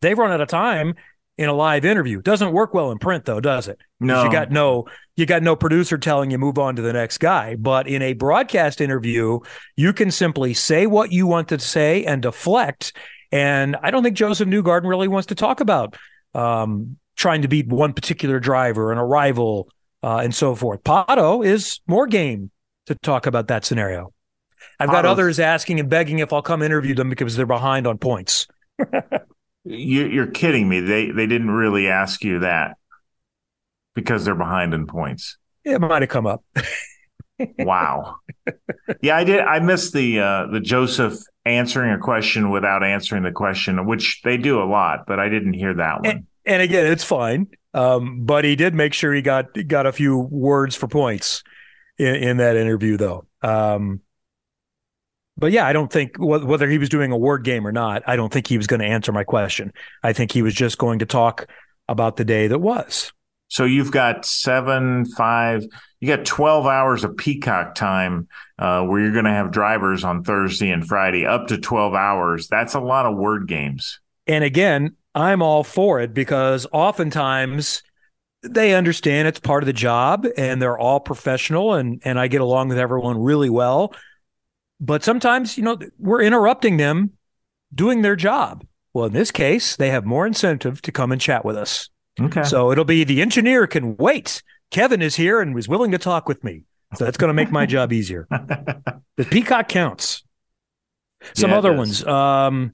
they've run out of time in a live interview. Doesn't work well in print, though, does it? No, you got no, you got no producer telling you move on to the next guy. But in a broadcast interview, you can simply say what you want to say and deflect. And I don't think Josef Newgarden really wants to talk about um, trying to beat one particular driver and a rival uh, and so forth. Pato is more game to talk about that scenario. I've got others asking and begging if I'll come interview them because they're behind on points. you, are kidding me. They they didn't really ask you that because they're behind in points. It might have come up. (laughs) wow. Yeah, I did. I missed the uh, the Josef answering a question without answering the question, which they do a lot, but I didn't hear that one. And, and again, it's fine. Um, but he did make sure he got got a few words for points in, in that interview, though. Um, but yeah, I don't think whether he was doing a word game or not, I don't think he was going to answer my question. I think he was just going to talk about the day that was. So you've got seven, five, you got 12 hours of peacock time uh, where you're going to have drivers on Thursday and Friday, up to 12 hours. That's a lot of word games. And again, I'm all for it because oftentimes they understand it's part of the job and they're all professional and and I get along with everyone really well. But sometimes, you know, we're interrupting them doing their job. Well, in this case, they have more incentive to come and chat with us. Okay. So it'll be the engineer can wait. Kevin is here and was willing to talk with me. So that's going to make my job easier. (laughs) The peacock counts. Some Yeah, other ones. Um,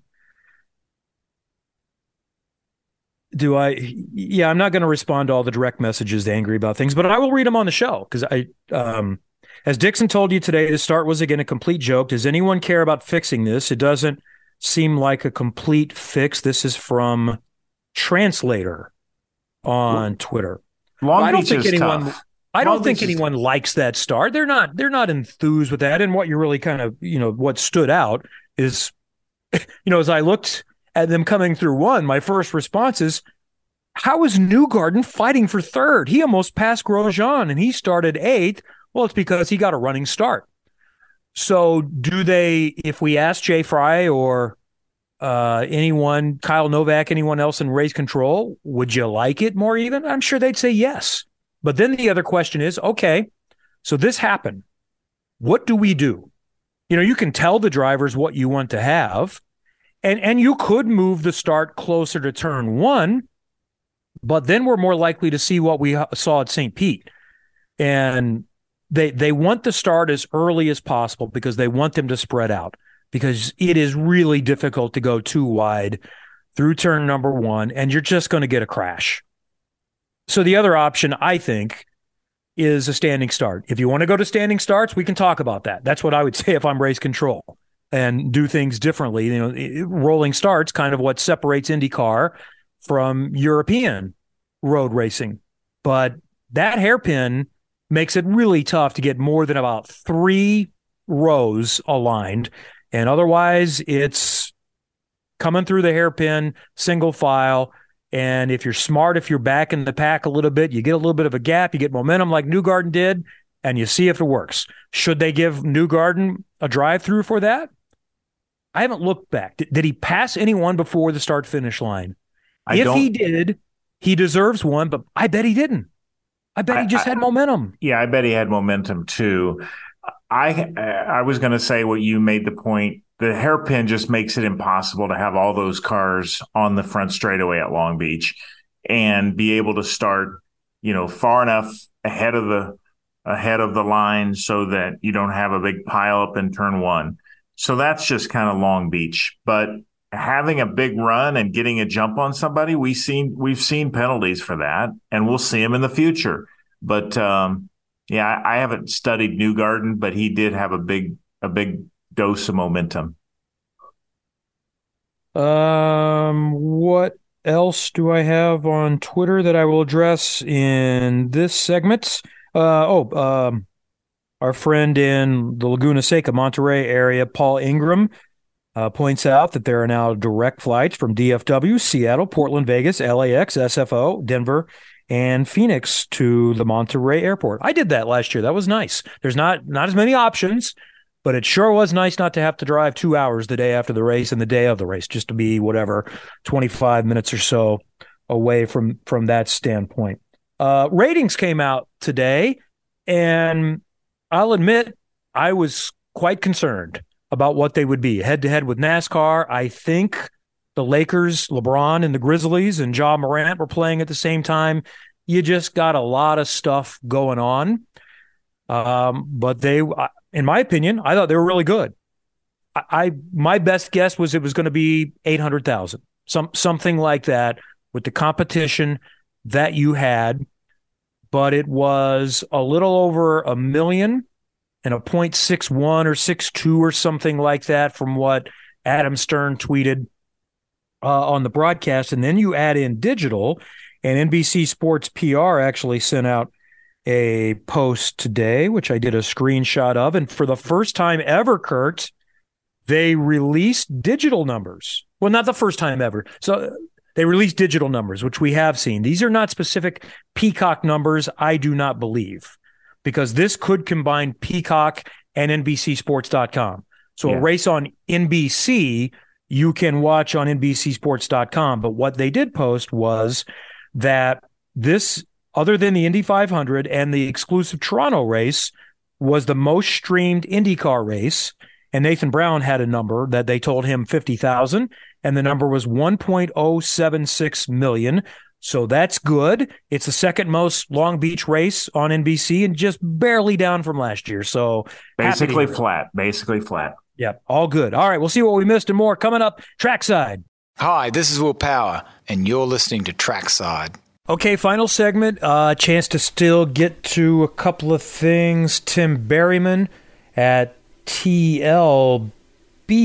do I? Yeah, I'm not going to respond to all the direct messages angry about things, but I will read them on the show because I. Um, as Dixon told you today, the start was again a complete joke. Does anyone care about fixing this? It doesn't seem like a complete fix. This is from Translator on Twitter. Long I don't think anyone. tough. I don't think Beach is anyone likes that start. They're not. They're not enthused with that. And what you really kind of, you know, what stood out is, (laughs) you know, as I looked at them coming through one, my first response is, how is Newgarden fighting for third? He almost passed Grosjean, and he started eighth. Well, it's because he got a running start. So, do they? If we ask Jay Frye or uh, anyone, Kyle Novak, anyone else in race control, would you like it more even? I'm sure they'd say yes. But then the other question is okay, so this happened. What do we do? You know, you can tell the drivers what you want to have, and, and you could move the start closer to turn one, but then we're more likely to see what we saw at St. Pete. And they they want the start as early as possible because they want them to spread out because it is really difficult to go too wide through turn number one, and you're just going to get a crash. So the other option, I think, is a standing start. If you want to go to standing starts, we can talk about that. That's what I would (laughs) say if I'm race control and do things differently. You know, rolling starts kind of what separates IndyCar from European road racing. But that hairpin makes it really tough to get more than about three rows aligned. And otherwise, it's coming through the hairpin, single file. And if you're smart, if you're back in the pack a little bit, you get a little bit of a gap, you get momentum like Newgarden did, and you see if it works. Should they give Newgarden a drive through for that? I haven't looked back. Did, did he pass anyone before the start finish line? I if he did, he deserves one, but I bet he didn't. I bet he just had momentum. Yeah, I bet he had momentum too. I I was going to say what you made the point. The hairpin just makes it impossible to have all those cars on the front straightaway at Long Beach and be able to start, you know, far enough ahead of the ahead of the line so that you don't have a big pile up in turn one. So that's just kind of Long Beach. But having a big run and getting a jump on somebody, we seen we've seen penalties for that, and we'll see them in the future. But um, yeah, I, haven't studied Newgarden, but he did have a big a big dose of momentum. Um, what else do I have on Twitter that I will address in this segment? Uh, oh, um, our friend in the Laguna Seca, Monterey area, Paul Ingram, uh, points out that there are now direct flights from DFW, Seattle, Portland, Vegas, LAX, SFO, Denver, and Phoenix to the Monterey airport. I did that last year. That was nice. There's not not as many options, but it sure was nice not to have to drive two hours the day after the race and the day of the race, just to be whatever 25 minutes or so away from from that standpoint. Uh, ratings came out today, and I'll admit I was quite concerned about what they would be head to head with NASCAR. I think the Lakers, LeBron, and the Grizzlies and John Morant were playing at the same time. You just got a lot of stuff going on. Um, but they, in my opinion, I thought they were really good. I, I my best guess was it was going to be eight hundred thousand, some something like that, with the competition that you had. But it was a little over a million and a 0.61 or 62 or something like that from what Adam Stern tweeted uh, on the broadcast. And then you add in digital, and NBC Sports PR actually sent out a post today, which I did a screenshot of. And for the first time ever, Curt, they released digital numbers. Well, not the first time ever. So they released digital numbers, which we have seen. These are not specific Peacock numbers, I do not believe, because this could combine Peacock and NBCSports.com. So Yeah. a race on NBC you can watch on NBCSports.com. But what they did post was that this, other than the Indy 500 and the exclusive Toronto race, was the most streamed IndyCar race. And Nathan Brown had a number that they told him 50,000, and the number was 1.076 million. So that's good. It's the second most Long Beach race on NBC and just barely down from last year. So Basically flat. Basically flat. Yep, all good. All right, we'll see what we missed and more coming up trackside. Hi, this is Will Power, and you're listening to Trackside. Okay, final segment. A uh, chance to still get to a couple of things. Tim Berryman at TLB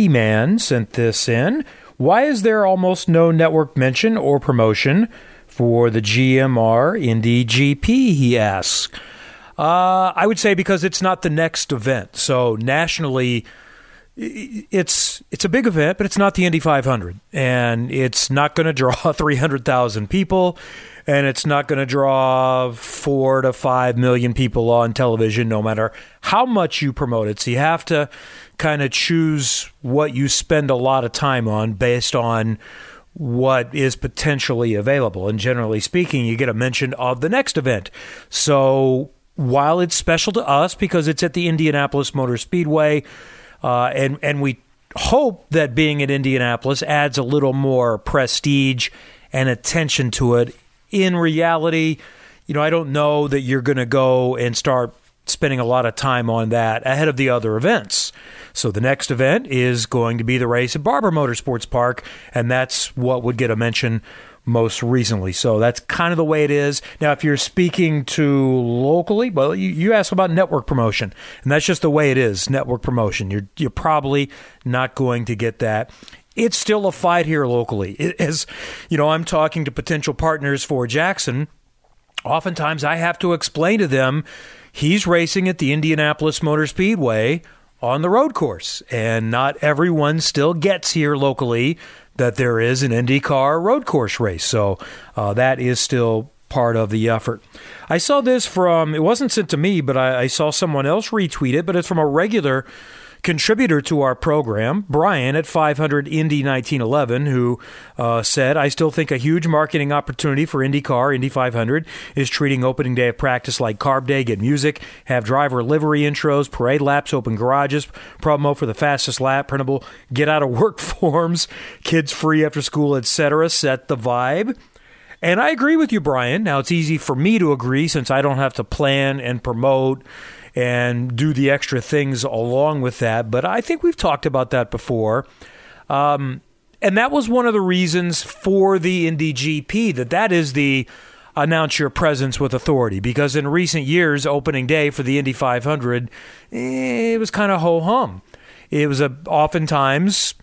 Man sent this in. Why is there almost no network mention or promotion for the GMR Indy GP? He asks. Uh, I would say because it's not the next event. So nationally, it's it's a big event, but it's not the Indy 500, and it's not going (laughs) to draw 300,000 people, and it's not going to draw four to five million people on television, no matter how much you promote it. So you have to kind of choose what you spend a lot of time on based on what is potentially available. And generally speaking, you get a mention of the next event. So while it's special to us because it's at the Indianapolis Motor Speedway uh, and and we hope that being at Indianapolis adds a little more prestige and attention to it. In reality, you know, I don't know that you're going to go and start spending a lot of time on that ahead of the other events. So the next event is going to be the race at Barber Motorsports Park, and that's what would get a mention most recently. So that's kind of the way it is. Now, if you're speaking to locally, well, you, you ask about network promotion, and that's just the way it is network promotion. You're, you're probably not going to get that. It's still a fight here locally. (laughs) As you know, I'm talking to potential partners for Jackson. Oftentimes, I have to explain to them he's racing at the Indianapolis Motor Speedway on the road course, and not everyone still gets here locally that there is an IndyCar road course race. So uh, that is still part of the effort. I saw this from, it wasn't sent to me, but I, I saw someone else retweet it, but it's from a regular contributor to our program, Brian at 500 Indy 1911, who uh, said, I still think a huge marketing opportunity for IndyCar, Indy 500, is treating opening day of practice like Carb Day, get music, have driver livery intros, parade laps, open garages, promo for the fastest lap, printable get out of work (laughs) forms, kids free after school, etc. Set the vibe. And I agree with you, Brian. Now, it's easy for me to agree since I don't have to plan and promote and do the extra things along with that. But I think we've talked about that before. Um, and that was one of the reasons for the Indy GP that that is the announce your presence with authority because in recent years opening day for the Indy 500 eh, it was kind of ho hum it was a oftentimes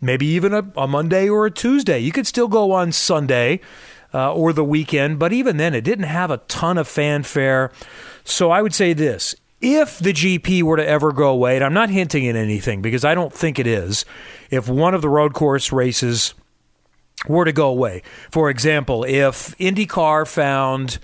maybe even a, a, Monday or a Tuesday you could still go on Sunday uh, or the weekend but even then it didn't have a ton of fanfare so I would say this. If the GP were to ever go away, and I'm not hinting at anything because I don't think it is, if one of the road course races were to go away, for example, if IndyCar found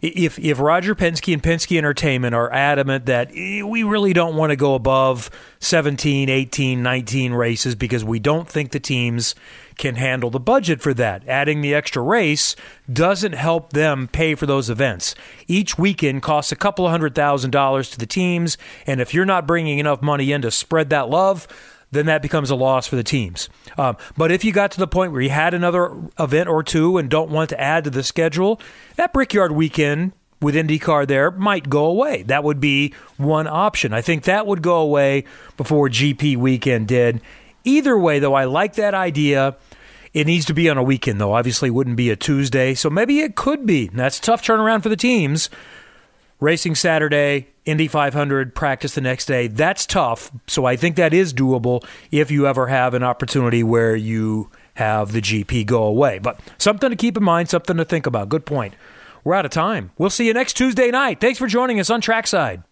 if if Roger Penske and Penske Entertainment are adamant that eh, we really don't want to go above 17, 18, 19 races because we don't think the teams can handle the budget for that. Adding the extra race doesn't help them pay for those events. Each weekend costs a couple of hundred thousand dollars to the teams, and if you're not bringing enough money in to spread that love, then that becomes a loss for the teams. Um, but if you got to the point where you had another event or two and don't want to add to the schedule, that Brickyard weekend with IndyCar there might go away. That would be one option. I think that would go away before GP weekend did. Either way, though, I like that idea. It needs to be on a weekend, though. Obviously, wouldn't be a Tuesday, so maybe it could be. That's tough turnaround for the teams. Racing Saturday, Indy 500, practice the next day. That's tough. So I think that is doable if you ever have an opportunity where you have the GP go away. But something to keep in mind, something to think about. Good point. We're out of time. We'll see you next Tuesday night. Thanks for joining us on Trackside.